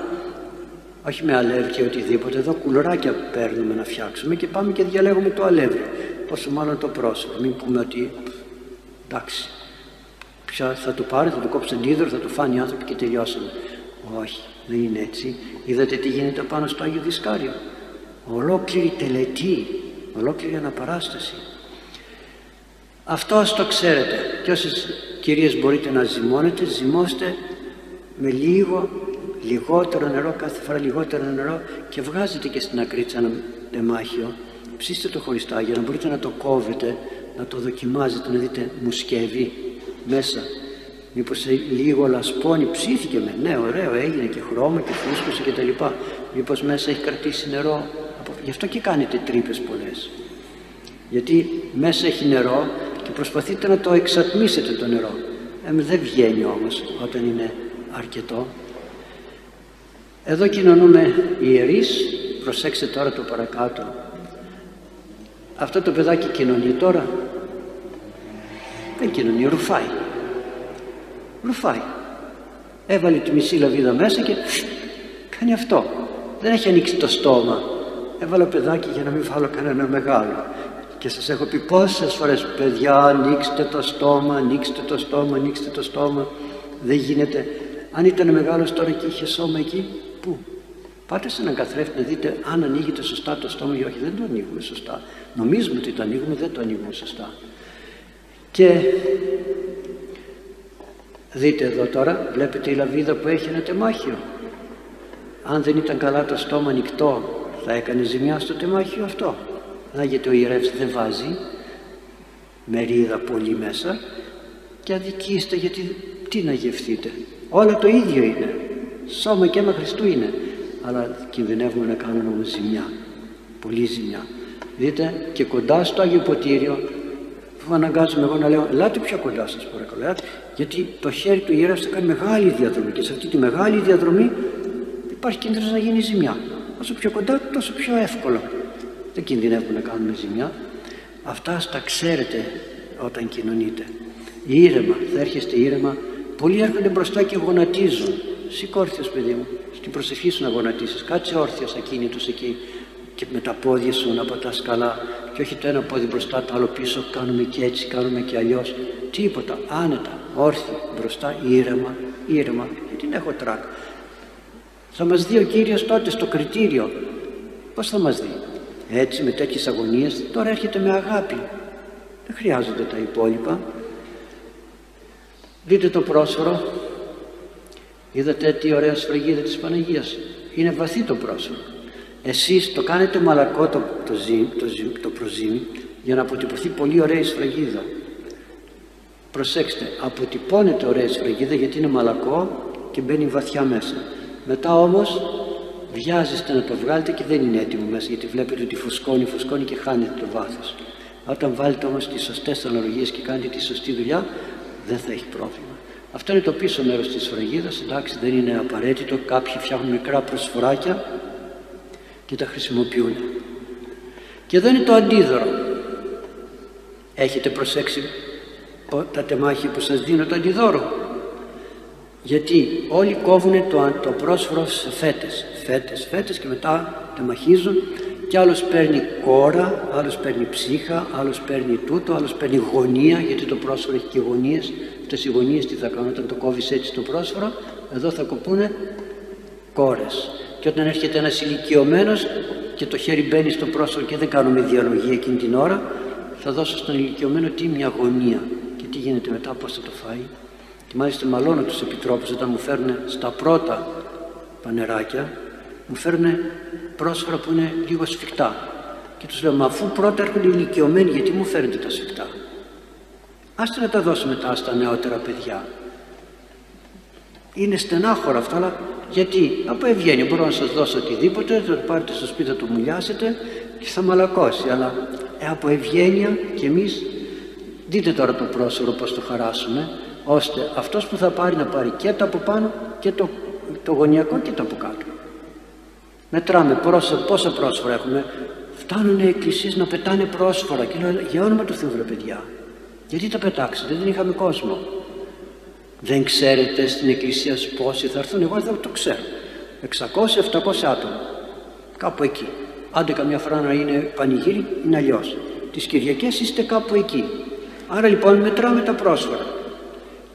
Όχι με αλεύρι οτιδήποτε. Εδώ κουλουράκια παίρνουμε να φτιάξουμε και πάμε και διαλέγουμε το αλεύρι πόσο μάλλον το πρόσωπο. Μην πούμε ότι εντάξει πια θα το πάρει, θα το κόψει τον ίδρο, θα το φάνει οι άνθρωποι και τελειώσαμε όχι δεν είναι έτσι είδατε τι γίνεται πάνω στο Άγιο Δισκάριο ολόκληρη τελετή ολόκληρη αναπαράσταση Αυτό ας το ξέρετε και όσες κυρίες μπορείτε να ζυμώνετε, ζυμώστε με λίγο, λιγότερο νερό, κάθε φορά λιγότερο νερό και βγάζετε και στην ακρίτσα ένα τεμάχιο. Ψήστε το χωριστά για να μπορείτε να το κόβετε, να το δοκιμάζετε, να δείτε μουσκεύει μέσα. Μήπως λίγο λασπώνει, ψήθηκε με, ναι ωραίο έγινε και χρώμα και φούσκωσε και τα λοιπά. Μήπως μέσα έχει κρατήσει νερό, γι' αυτό και κάνετε τρύπες πολλές. Γιατί μέσα έχει νερό και προσπαθείτε να το εξατμίσετε το νερό. Ε, δεν βγαίνει όμως όταν είναι αρκετό. Εδώ κοινωνούμε ιερείς, προσέξτε τώρα το παρακάτω. Αυτό το παιδάκι κοινωνεί τώρα. Δεν κοινωνεί, ρουφάει. Ρουφάει. Έβαλε τη μισή λαβίδα μέσα και κάνει αυτό. Δεν έχει ανοίξει το στόμα. Έβαλα παιδάκι για να μην βάλω κανένα μεγάλο. Και σας έχω πει πόσες φορές παιδιά ανοίξτε το στόμα, ανοίξτε το στόμα, ανοίξτε το στόμα. Δεν γίνεται. Αν ήταν μεγάλος τώρα και είχε σώμα εκεί, πού; Πάτε σε έναν καθρέφτη να δείτε αν ανοίγετε σωστά το στόμα ή όχι. Δεν το ανοίγουμε σωστά. Νομίζουμε ότι το ανοίγουμε, δεν το ανοίγουμε σωστά. Και δείτε εδώ τώρα, βλέπετε η λαβίδα που έχει ένα τεμάχιο. Αν δεν ήταν καλά το στόμα ανοιχτό, θα έκανε ζημιά στο τεμάχιο αυτό. Να γιατί ο ιερεύς δεν βάζει μερίδα πολύ μέσα και αδικήστε γιατί τι να γευθείτε. Όλα το ίδιο είναι. Σώμα και αίμα Χριστού είναι. Αλλά κινδυνεύουμε να κάνουμε όμως ζημιά. Πολύ ζημιά. Δείτε και κοντά στο Άγιο Ποτήριο που αναγκάζομαι εγώ να λέω ελάτε πιο κοντά σας παρακαλώ ελάτε, γιατί το χέρι του ιεράς θα κάνει μεγάλη διαδρομή και σε αυτή τη μεγάλη διαδρομή υπάρχει κίνδυνος να γίνει ζημιά. Όσο πιο κοντά τόσο πιο εύκολο. Δεν κινδυνεύουμε να κάνουμε ζημιά. Αυτά τα ξέρετε όταν κοινωνείτε. Ήρεμα, θα έρχεστε ήρεμα. Πολλοί έρχονται μπροστά και γονατίζουν. Σηκώ παιδί μου στην προσευχή σου να γονατίσεις. Κάτσε όρθιος ακίνητος εκεί και με τα πόδια σου να πατάς καλά. Και όχι το ένα πόδι μπροστά το άλλο πίσω. Κάνουμε και έτσι κάνουμε και αλλιώς. Τίποτα. Άνετα. Όρθιο. Μπροστά ήρεμα ήρεμα. Γιατί δεν έχω τρακ. Θα μας δει ο Κύριος τότε στο κριτήριο. Πως θα μας δει; Έτσι με τέτοιες αγωνίες. Τώρα έρχεται με αγάπη. Δεν χρειάζονται τα υπόλοιπα. Δείτε το πρόσφορο. Είδατε τι ωραία σφραγίδα της Παναγίας. Είναι βαθύ το πρόσφορο εσείς το κάνετε μαλακό το, το, το, το προζύμι για να αποτυπωθεί πολύ ωραία η σφραγίδα. Προσέξτε αποτυπώνεται ωραία η σφραγίδα γιατί είναι μαλακό και μπαίνει βαθιά μέσα. Μετά όμως βιάζεστε να το βγάλετε και δεν είναι έτοιμο μέσα γιατί βλέπετε ότι φουσκώνει, φουσκώνει και χάνεται το βάθος. Όταν βάλετε όμως τις σωστές αναλογίες και κάνετε τη σωστή δουλειά δεν θα έχει πρόβλημα. Αυτό είναι το πίσω μέρος της σφραγίδας. Εντάξει δεν είναι απαραίτητο. Κάποιοι φτιάχνουν μικρά προσφοράκια και τα χρησιμοποιούν. Και εδώ είναι το αντίδωρο. Έχετε προσέξει τα τεμάχια που σας δίνω το αντιδώρο. Γιατί όλοι κόβουν το, το πρόσφορο σε φέτες, φέτες, φέτες και μετά τεμαχίζουν και άλλος παίρνει κόρα, άλλος παίρνει ψύχα, άλλος παίρνει τούτο, άλλος παίρνει γωνία γιατί το πρόσφορο έχει και γωνίες. Αυτές οι γωνίες τι θα κάνουν όταν το κόβεις έτσι το πρόσφορο, εδώ θα κοπούνε κόρες και όταν έρχεται ένας ηλικιωμένος και το χέρι μπαίνει στο πρόσωπο και δεν κάνουμε διαλογή εκείνη την ώρα θα δώσω στον ηλικιωμένο τι μια αγωνία. Και τι γίνεται μετά πώς θα το φάει. Και μάλιστα μαλώνω τους επιτρόπους όταν μου φέρνουν στα πρώτα πανεράκια μου φέρνουν πρόσφαρα που είναι λίγο σφιχτά. Και τους λέω μα αφού πρώτα έρχονται οι ηλικιωμένοι γιατί μου φέρνετε τα σφιχτά; Άστε να τα δώσουμε μετά στα νεότερα παιδιά είναι στενάχωρα αυτά αλλά γιατί; Από ευγένεια μπορώ να σας δώσω οτιδήποτε, θα το πάρετε στο σπίτι, θα το μουλιάσετε και θα μαλακώσει. Αλλά ε, από ευγένεια και εμείς δείτε τώρα το πρόσωπο πώς το χαράσουμε ώστε αυτός που θα πάρει να πάρει και το από πάνω και το, το γωνιακό και το από κάτω. Μετράμε πρόσωπο, πόσα πρόσφορα έχουμε. Φτάνουν οι εκκλησίες να πετάνε πρόσφορα και λέω για όνομα του Θεού παιδιά. Γιατί τα πετάξετε, δεν είχαμε κόσμο. Δεν ξέρετε στην εκκλησία πόσοι θα έρθουν, εγώ δεν το ξέρω. 600-700 άτομα. Κάπου εκεί. Άντε καμιά φορά να είναι πανηγύρι, είναι αλλιώς. Τις Κυριακές είστε κάπου εκεί. Άρα λοιπόν μετράμε τα πρόσφορα.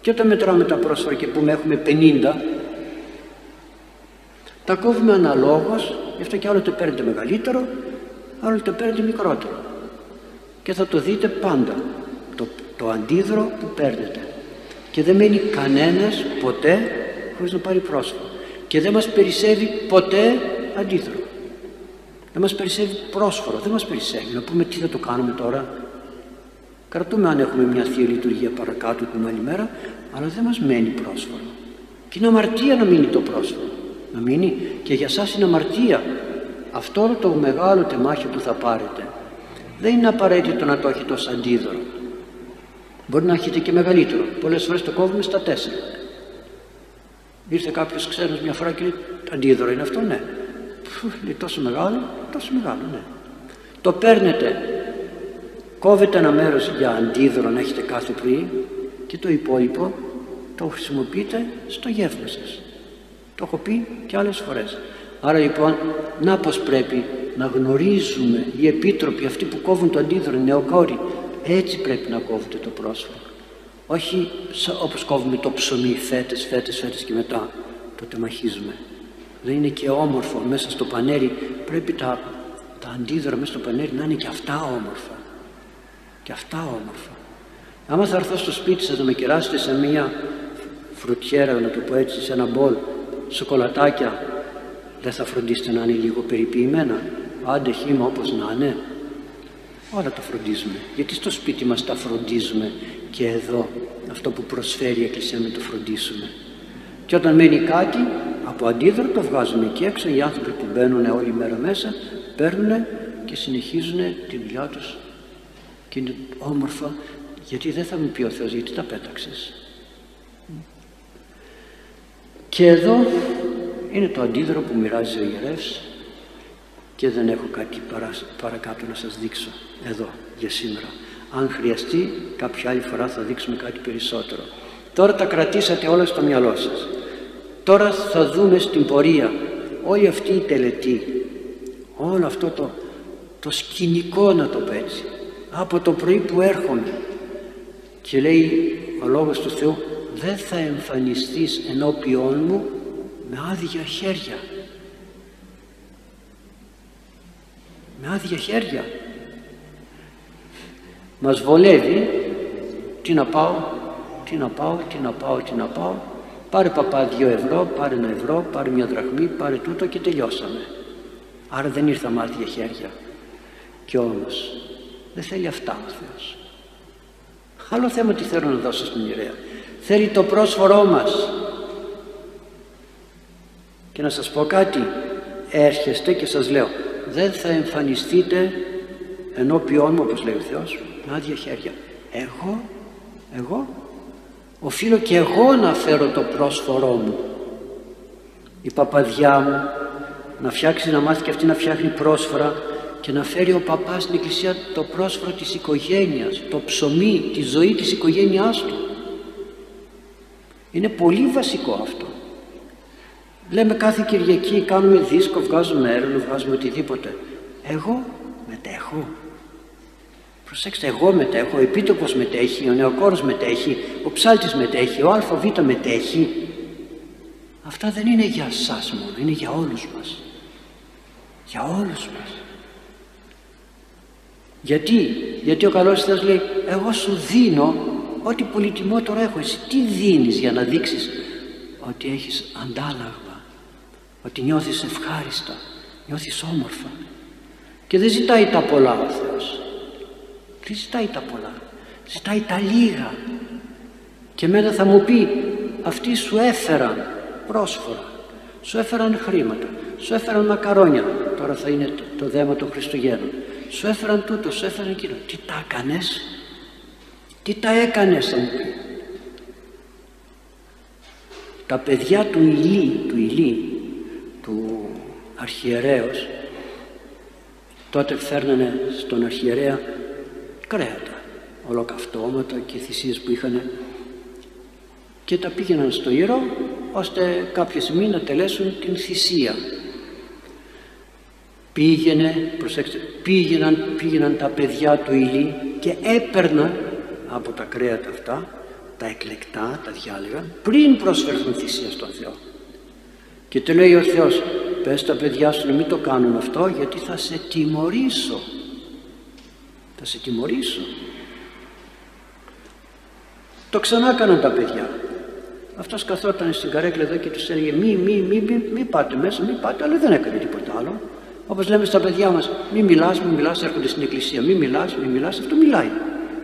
Και όταν μετράμε τα πρόσφορα και πούμε έχουμε 50, τα κόβουμε αναλόγως, γι' αυτό και άλλο το παίρνετε μεγαλύτερο, άλλο το παίρνετε μικρότερο. Και θα το δείτε πάντα. το, το αντίδρο που παίρνετε και δεν μένει κανένας ποτέ χωρίς να πάρει πρόσφορο και δεν μας περισσεύει ποτέ αντίδρο. Δεν μας περισσεύει πρόσφορο δεν μας περισσεύει. Να πούμε τι θα το κάνουμε τώρα. Κρατούμε αν έχουμε μια Θεία Λειτουργία παρακάτω την άλλη μέρα αλλά δεν μας μένει πρόσφορο. Και είναι αμαρτία να μείνει το πρόσφορο. Να μείνει. Και για σας είναι αμαρτία αυτό το μεγάλο τεμάχιο που θα πάρετε. Δεν είναι απαραίτητο να το έχετε ως αντίδωρο μπορεί να έχετε και μεγαλύτερο. Πολλές φορές το κόβουμε στα τέσσερα. Ήρθε κάποιος ξένος μια φορά και λέει αντίδωρο είναι αυτό ναι λέει τόσο μεγάλο τόσο μεγάλο ναι το παίρνετε. Κόβετε ένα μέρος για αντίδωρο να έχετε κάθε πρωί και το υπόλοιπο το χρησιμοποιείτε στο γεύμα σας. Το έχω πει και άλλες φορές. Άρα λοιπόν να πως πρέπει να γνωρίζουμε οι επίτροποι αυτοί που κόβουν το αντίδωρο οι νεοκόροι έτσι πρέπει να κόβετε το πρόσωπο όχι όπως κόβουμε το ψωμί φέτες, φέτες, φέτες και μετά το τεμαχίζουμε δεν είναι και όμορφο μέσα στο πανέρι. Πρέπει τα, τα αντίδωρα μέσα στο πανέρι να είναι και αυτά όμορφα. Και αυτά όμορφα. Άμα θα έρθω στο σπίτι σας να με κεράσετε σε μια φρουτιέρα να το πω έτσι σε ένα μπολ σοκολατάκια δεν θα φροντίσετε να είναι λίγο περιποιημένα. Άντε χύμα όπως να είναι όλα τα φροντίζουμε. Γιατί στο σπίτι μας τα φροντίζουμε. Και εδώ αυτό που προσφέρει η Εκκλησία να το φροντίσουμε. Και όταν μένει κάτι από αντίδρο το βγάζουμε εκεί έξω. Οι άνθρωποι που μπαίνουν όλη μέρα μέσα παίρνουν και συνεχίζουν τη δουλειά τους. Και είναι όμορφα γιατί δεν θα μου πει ο Θεός γιατί τα πέταξες. Και εδώ είναι το αντίδρο που μοιράζει ο ιερεύς και δεν έχω κάτι παρά, παρακάτω να σας δείξω εδώ για σήμερα. Αν χρειαστεί κάποια άλλη φορά θα δείξουμε κάτι περισσότερο. Τώρα τα κρατήσατε όλα στο μυαλό σας. Τώρα θα δούμε στην πορεία όλη αυτή η τελετή, όλο αυτό το, το σκηνικό να το πω έτσι, από το πρωί που έρχομαι και λέει ο Λόγος του Θεού δεν θα εμφανιστείς ενώπιόν μου με άδεια χέρια με άδεια χέρια. Μας βολεύει τι να πάω τι να πάω, τι να πάω, τι να πάω. Πάρε παπά δύο ευρώ, πάρε ένα ευρώ πάρε μια δραχμή, πάρε τούτο και τελειώσαμε. Άρα δεν ήρθα με άδεια χέρια. Και όμως δεν θέλει αυτά ο Θεός. Άλλο θέμα τι θέλω να δώσω στην ιερέα. Θέλει το πρόσφορό μας. Και να σας πω κάτι έρχεστε και σας λέω δεν θα εμφανιστείτε ενώπιόν μου όπως λέει ο Θεός με άδεια χέρια. Εγώ εγώ οφείλω και εγώ να φέρω το πρόσφορό μου. Η παπαδιά μου να φτιάξει να μάθει και αυτή να φτιάχνει πρόσφορα και να φέρει ο παπάς στην εκκλησία το πρόσφορο της οικογένειας το ψωμί, τη ζωή της οικογένειάς του. Είναι πολύ βασικό αυτό Λέμε κάθε Κυριακή κάνουμε δίσκο, βγάζουμε έρευνα, βγάζουμε οτιδήποτε. Εγώ μετέχω. Προσέξτε, εγώ μετέχω, ο Επίτοπος μετέχει, ο Νεοκόρος μετέχει, ο Ψάλτης μετέχει, ο ΑΒ μετέχει. Αυτά δεν είναι για σας μόνο, είναι για όλους μας. Για όλους μας. Γιατί, γιατί ο καλός Θεός λέει, εγώ σου δίνω ό,τι πολυτιμότερο έχω. Εσύ τι δίνεις για να δείξεις ότι έχεις αντάλλαγμα ότι νιώθεις ευχάριστα, νιώθεις όμορφα και δεν ζητάει τα πολλά ο Θεός. Δεν ζητάει τα πολλά. Ζητάει τα λίγα. Και μετά θα μου πει αυτοί σου έφεραν πρόσφορα σου έφεραν χρήματα σου έφεραν μακαρόνια τώρα θα είναι το, το δέμα των Χριστουγέννων σου έφεραν τούτο, σου έφεραν εκείνο τι τα έκανες; Τι τα έκανες θα μου πει. Τα παιδιά του Ηλί, του Ηλί του αρχιερέως τότε φέρνανε στον αρχιερέα κρέατα ολοκαυτώματα και θυσίες που είχαν και τα πήγαιναν στο ιερό ώστε κάποια στιγμή να τελέσουν την θυσία. Πήγαινε, προσέξτε, πήγαιναν, πήγαιναν τα παιδιά του Ηλί και έπαιρναν από τα κρέατα αυτά τα εκλεκτά, τα διάλεγαν πριν προσφερθούν θυσία στον Θεό και του λέει ο Θεός πες τα παιδιά σου να μην το κάνουν αυτό γιατί θα σε τιμωρήσω θα σε τιμωρήσω Το ξανά έκαναν τα παιδιά. Αυτός καθόταν στην καρέκλα εδώ και τους έλεγε μη, μη, μη, μη, μη πάτε μέσα, μη πάτε, αλλά δεν έκανε τίποτα άλλο. Όπως λέμε στα παιδιά μας, μη μιλάς, μη μιλάς, έρχονται στην εκκλησία, μη μιλάς, μη μιλάς, αυτό μιλάει.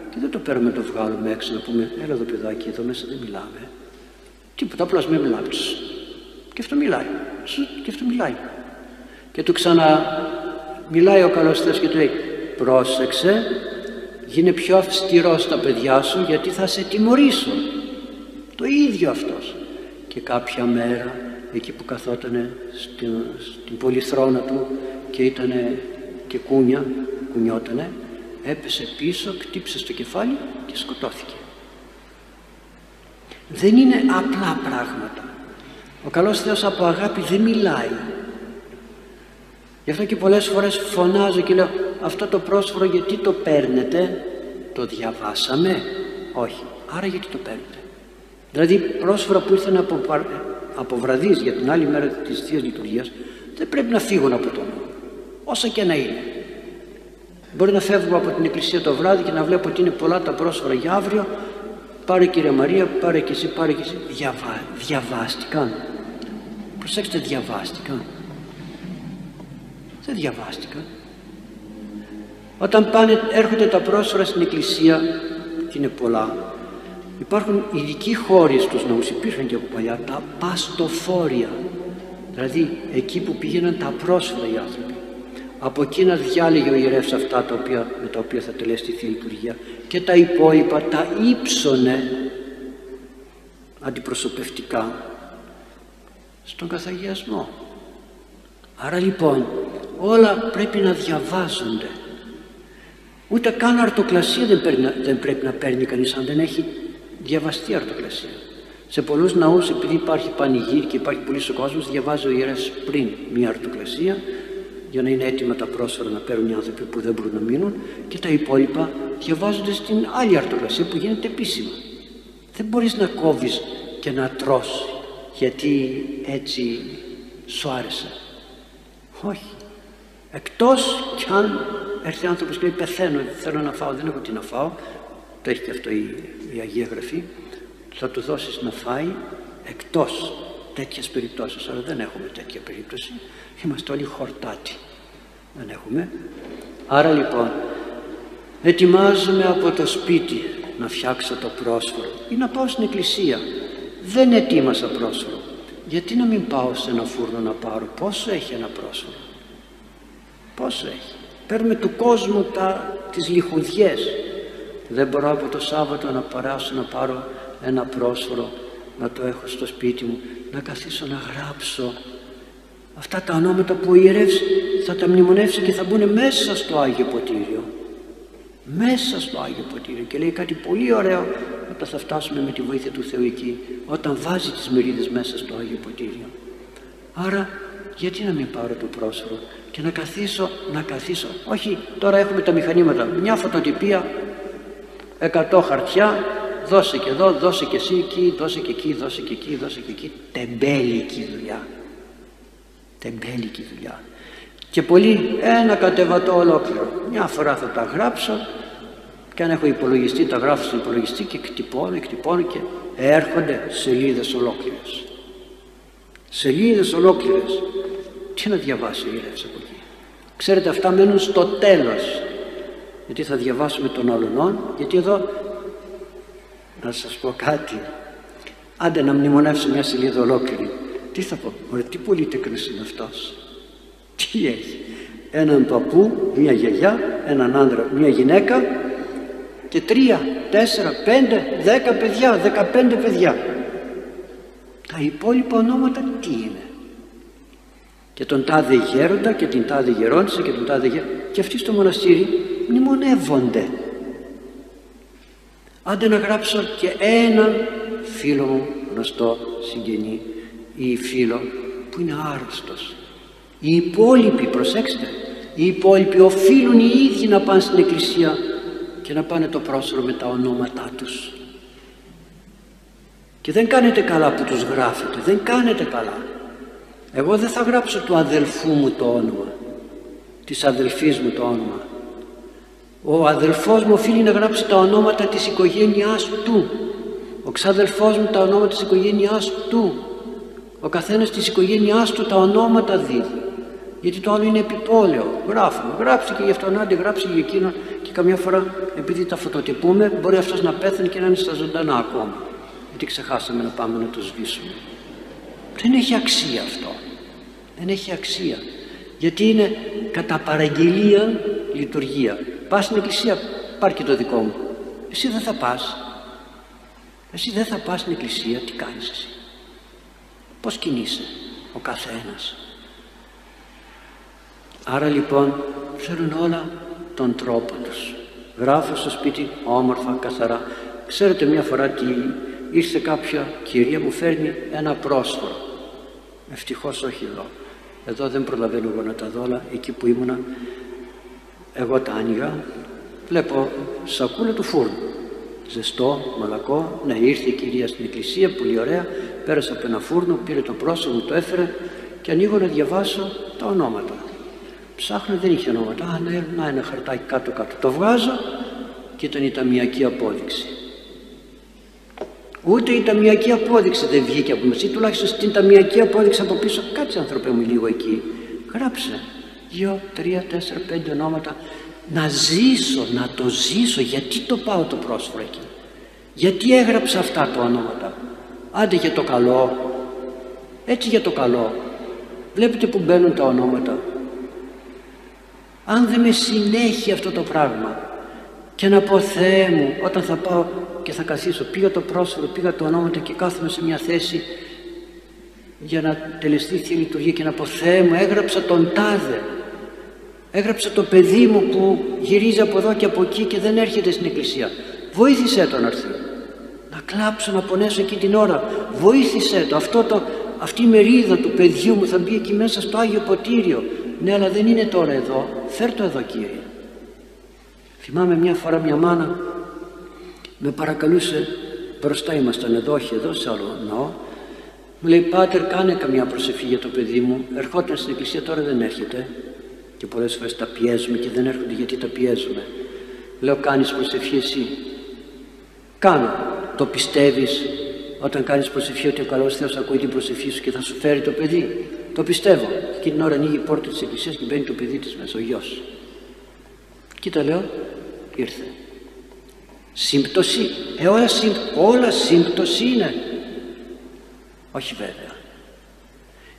Και δεν το παίρνουμε, το βγάλουμε έξω να πούμε, έλα εδώ παιδάκι, εδώ μέσα δεν μιλάμε. Τίποτα, απλώς μην μιλάμε. Και αυτό μιλάει. Και αυτό μιλάει. Και του ξανά μιλάει ο καλός Θεός και του λέει, πρόσεξε, γίνε πιο αυστηρός στα παιδιά σου γιατί θα σε τιμωρήσω. Το ίδιο αυτός. Και κάποια μέρα εκεί που καθότανε στην, στην πολυθρόνα του και ήτανε και κούνια, κουνιότανε, έπεσε πίσω, κτύψε στο κεφάλι και σκοτώθηκε. Δεν είναι απλά πράγματα. Ο καλός Θεός από αγάπη δεν μιλάει. Γι' αυτό και πολλές φορές φωνάζω και λέω αυτό το πρόσφορο γιατί το παίρνετε, το διαβάσαμε, όχι, άρα γιατί το παίρνετε; Δηλαδή πρόσφορα που ήρθαν από, από βραδείς για την άλλη μέρα της Θείας Λειτουργίας δεν πρέπει να φύγουν από τον όσα και να είναι. Μπορεί να φεύγω από την εκκλησία το βράδυ και να βλέπω ότι είναι πολλά τα πρόσφορα για αύριο πάρε κύριε Μαρία, πάρε και εσύ, πάρε και εσύ. Διαβά, διαβάστηκαν. Προσέξτε, διαβάστηκαν. Δεν διαβάστηκαν. Όταν πάνε, έρχονται τα πρόσφορα στην εκκλησία, και είναι πολλά, υπάρχουν ειδικοί χώροι στους ναούς, υπήρχαν και από παλιά, τα παστοφόρια. Δηλαδή εκεί που πήγαιναν τα πρόσφατα οι άνθρωποι. Από εκεί να διάλεγε ο ιερεύς αυτά τα οποία, με τα οποία θα τελέσει τη Θεία Λειτουργία και τα υπόλοιπα τα ύψωνε αντιπροσωπευτικά στον καθαγιασμό. Άρα λοιπόν όλα πρέπει να διαβάζονται. Ούτε καν αρτοκλασία δεν, δεν πρέπει να παίρνει κανείς αν δεν έχει διαβαστεί αρτοκλασία. Σε πολλούς ναούς επειδή υπάρχει πανηγύρι και υπάρχει πολύς ο κόσμος διαβάζει ο ιερέας πριν μια αρτοκλασία για να είναι έτοιμα τα πρόσφαρα να παίρνουν οι άνθρωποι που δεν μπορούν να μείνουν και τα υπόλοιπα διαβάζονται στην άλλη αρτοκλασία που γίνεται επίσημα. Δεν μπορείς να κόβεις και να τρως γιατί έτσι σου άρεσε. Όχι. Εκτός κι αν έρθει άνθρωπος και λέει πεθαίνω, θέλω να φάω, δεν έχω τι να φάω, το έχει και αυτό η, η Αγία Γραφή, θα του δώσεις να φάει εκτός τέτοιες περιπτώσεις, αλλά δεν έχουμε τέτοια περίπτωση, είμαστε όλοι χορτάτοι, δεν έχουμε. Άρα λοιπόν, ετοιμάζομαι από το σπίτι να φτιάξω το πρόσφορο ή να πάω στην εκκλησία. Δεν ετοίμασα πρόσφορο. Γιατί να μην πάω σε ένα φούρνο να πάρω; Πόσο έχει ένα πρόσφορο. Πόσο έχει; Παίρνουμε του κόσμου τα, τις λιχουδιές. Δεν μπορώ από το Σάββατο να παράσω να πάρω ένα πρόσφορο να το έχω στο σπίτι μου να καθίσω να γράψω αυτά τα ονόματα που ο ιερεύς θα τα μνημονεύσει και θα μπουν μέσα στο Άγιο Ποτήριο μέσα στο Άγιο Ποτήριο και λέει κάτι πολύ ωραίο όταν θα φτάσουμε με τη βοήθεια του Θεού εκεί όταν βάζει τις μερίδες μέσα στο Άγιο Ποτήριο. Άρα γιατί να μην πάρω το πρόσωπο και να καθίσω, να καθίσω. Όχι τώρα έχουμε τα μηχανήματα. Μια φωτοτυπία 100 χαρτιά δώσε και εδώ, δώσε και εσύ εκεί, δώσε και εκεί, δώσε και εκεί, δώσε και εκεί. Τεμπέλικη δουλειά. Τεμπέλικη δουλειά. Και πολύ ένα κατεβατό ολόκληρο. Μια φορά θα τα γράψω και αν έχω υπολογιστή τα γράφω στον υπολογιστή και κτυπώνω, κτυπώνω και έρχονται σελίδες ολόκληρες. Σελίδες ολόκληρες. Τι να διαβάσει ο Ιερεύς από εκεί; Ξέρετε αυτά μένουν στο τέλος. Γιατί θα διαβάσουμε τον αλλονών γιατί εδώ να σας πω κάτι. Άντε να μνημονεύσω μια σελίδα ολόκληρη. Τι θα πω, ωραία τι πολυτεκνός είναι αυτός; Τι έχει; Έναν παππού, μια γιαγιά, έναν άντρα, μια γυναίκα και τρία, τέσσερα, πέντε, δέκα παιδιά, δεκαπέντε παιδιά. Τα υπόλοιπα ονόματα τι είναι; Και τον τάδε γέροντα και την τάδε γερόντισσα και τον τάδε γέροντα. Και αυτοί στο μοναστήρι μνημονεύονται. Άντε να γράψω και έναν φίλο μου γνωστό συγγενή ή φίλο που είναι άρρωστος οι υπόλοιποι, προσέξτε, οι υπόλοιποι οφείλουν οι ίδιοι να πάνε στην εκκλησία και να πάνε το πρόσωπο με τα ονόματά τους. Και δεν κάνετε καλά που τους γράφετε, δεν κάνετε καλά. Εγώ δεν θα γράψω του αδελφού μου το όνομα, της αδελφής μου το όνομα. Ο αδελφός μου οφείλει να γράψει τα ονόματα της οικογένειάς του. Ο ξάδελφός μου τα ονόματα της οικογένειάς του. Ο καθένας της οικογένειάς του τα ονόματα δίδει. Γιατί το άλλο είναι επιπόλαιο. Γράφουμε. Γράψει και γι' αυτόν, άντε γράψει για εκείνο. Και καμιά φορά, επειδή τα φωτοτυπούμε, μπορεί αυτός να πέθανε και να είναι στα ζωντανά ακόμα. Γιατί ξεχάσαμε να πάμε να το σβήσουμε. Δεν έχει αξία αυτό. Δεν έχει αξία. Γιατί είναι κατά παραγγελία λειτουργία. Πας στην εκκλησία, πάρ και το δικό μου. Εσύ δεν θα πας. Εσύ δεν θα πας στην εκκλησία, τι κάνεις εσύ; Πώς κινείσαι ο καθένας; Άρα λοιπόν ξέρουν όλα τον τρόπο τους. Γράφω στο σπίτι όμορφα, καθαρά. Ξέρετε μια φορά τι ήρθε κάποια κυρία μου φέρνει ένα πρόσφορο. Ευτυχώς όχι εδώ. Εδώ δεν προλαβαίνω εγώ να τα δω, αλλά εκεί που ήμουνα εγώ τα άνοιγα. Βλέπω σακούλα του φούρνου. Ζεστό, μαλακό. Ναι, ήρθε η κυρία στην εκκλησία, πολύ ωραία. Πέρασε από ένα φούρνο, πήρε το πρόσωπο, το έφερε και ανοίγω να διαβάσω τα ονόματα. Ψάχνω, δεν είχε ονόματα. Α, ναι, να ένα χαρτάκι κάτω-κάτω. Το βγάζω και ήταν η ταμιακή απόδειξη. Ούτε η ταμιακή απόδειξη δεν βγήκε από μέσα, τουλάχιστον στην ταμιακή απόδειξη από πίσω. Κάτσε, άνθρωπε μου, λίγο εκεί. Γράψε δύο, τρία, τέσσερα, πέντε ονόματα. Να ζήσω, να το ζήσω. Γιατί το πάω το πρόσφορο εκεί; Γιατί έγραψα αυτά τα ονόματα; Άντε για το καλό. Έτσι για το καλό. Βλέπετε που μπαίνουν τα ονόματα. Αν δεν με συνέχει αυτό το πράγμα και να πω Θεέ μου όταν θα πάω και θα καθίσω πήγα το πρόσωπο, πήγα το ονόματα και κάθομαι σε μια θέση για να τελεστεί η Λειτουργία και να πω Θεέ μου έγραψα τον τάδε έγραψα το παιδί μου που γυρίζει από εδώ και από εκεί και δεν έρχεται στην εκκλησία. Βοήθησέ τον να έρθει. Να κλάψω, να πονέσω εκεί την ώρα. Βοήθησέ το, αυτό το αυτή η μερίδα του παιδιού μου θα μπει εκεί μέσα στο Άγιο Ποτήριο ναι αλλά δεν είναι τώρα εδώ. Φέρ το εδώ Κύριε. Θυμάμαι μια φορά μια μάνα με παρακαλούσε μπροστά ήμασταν εδώ όχι εδώ σε άλλο ναό μου λέει Πάτερ κάνε καμιά προσευχή για το παιδί μου. Ερχόταν στην εκκλησία τώρα δεν έρχεται και πολλές φορές τα πιέζουμε και δεν έρχονται γιατί τα πιέζουμε. Λέω κάνεις προσευχή εσύ κάνω το πιστεύεις όταν κάνεις προσευχή ότι ο καλός Θεός ακούει την προσευχή σου και θα σου φέρει το παιδί το πιστεύω. Και την ώρα ανοίγει η πόρτα της εκκλησίας και μπαίνει το παιδί της μέσα ο γιος. Κοίτα λέω ήρθε. Σύμπτωση ε όλα, σύμπ, όλα σύμπτωση είναι. Όχι βέβαια.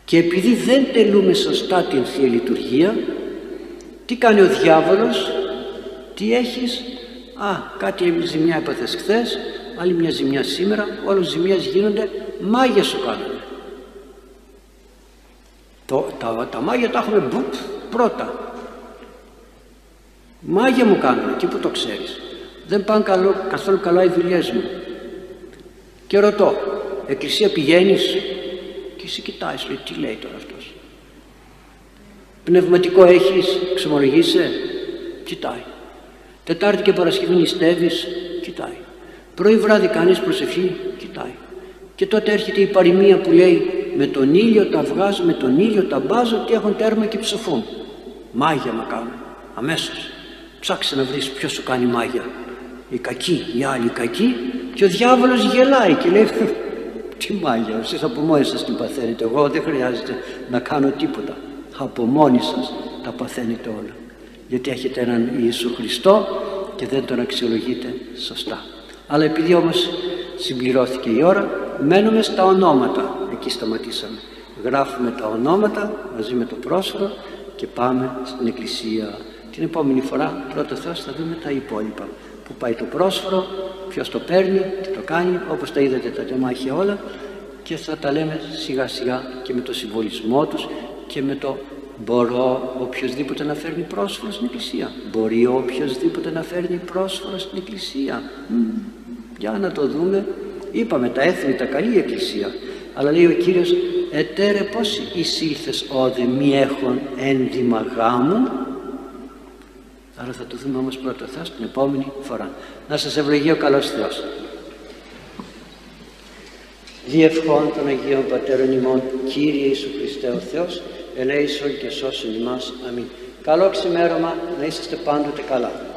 Και επειδή δεν τελούμε σωστά την Θεία Λειτουργία τι κάνει ο διάβολος τι έχεις; Α κάτι ζημιά έπαθες χθες άλλη μια ζημιά σήμερα όλες ζημιές γίνονται μάγια σου κάνουν το, τα, τα μάγια τα έχουμε μπουπ πρώτα. Μάγια μου κάνουν εκεί που το ξέρεις. Δεν πάνε καλό, καθόλου καλά οι δουλειές μου. Και ρωτώ εκκλησία πηγαίνεις; Και εσύ κοιτάς λέει τι λέει τώρα αυτός; Πνευματικό έχεις ξεμολογείσαι; Κοιτάει. Τετάρτη και Παρασκευή νηστεύεις; Κοιτάει. Πρωί βράδυ κάνεις προσευχή; Κοιτάει. Και τότε έρχεται η παροιμία που λέει με τον ήλιο τα βγάζω, με τον ήλιο τα μπάζω και έχουν τέρμα και ψοφούν μάγια μα κάνουν αμέσως. Ψάξε να βρεις ποιος σου κάνει μάγια. Η κακή, η άλλη κακή και ο διάβολος γελάει και λέει τι μάγια, εσείς από μόνοι σας την παθαίνετε. Εγώ δεν χρειάζεται να κάνω τίποτα. Από μόνοι σας τα παθαίνετε όλα. Γιατί έχετε έναν Ιησού Χριστό και δεν τον αξιολογείτε σωστά αλλά επειδή όμως συμπληρώθηκε η ώρα μένουμε στα ονόματα εκεί σταματήσαμε γράφουμε τα ονόματα μαζί με το πρόσφορο και πάμε στην εκκλησία την επόμενη φορά πρώτα Θεός θα δούμε τα υπόλοιπα που πάει το πρόσφορο, ποιος το παίρνει, τι το κάνει, όπως τα είδατε τα τεμάχια όλα και θα τα λέμε σιγά σιγά και με το συμβολισμό τους και με το μπορώ οποιοδήποτε να φέρνει πρόσφορο στην εκκλησία. Μπορεί οποιοδήποτε να φέρνει πρόσφορο στην εκκλησία. για να το δούμε. Είπαμε τα έθνη, τα καλή εκκλησία. Αλλά λέει ο Κύριος «Ετέρε πώς εισήλθες όδε μη έχουν ένδυμα γάμου» Άρα θα το δούμε όμως πρώτα θα την επόμενη φορά. Να σας ευλογεί ο καλός Θεός. Διευχών των Αγίων Πατέρων ημών, Κύριε Ιησού Χριστέ ο Θεός, ελέησον και σώσον ημάς. Αμήν. Καλό ξημέρωμα, να είσαστε πάντοτε καλά.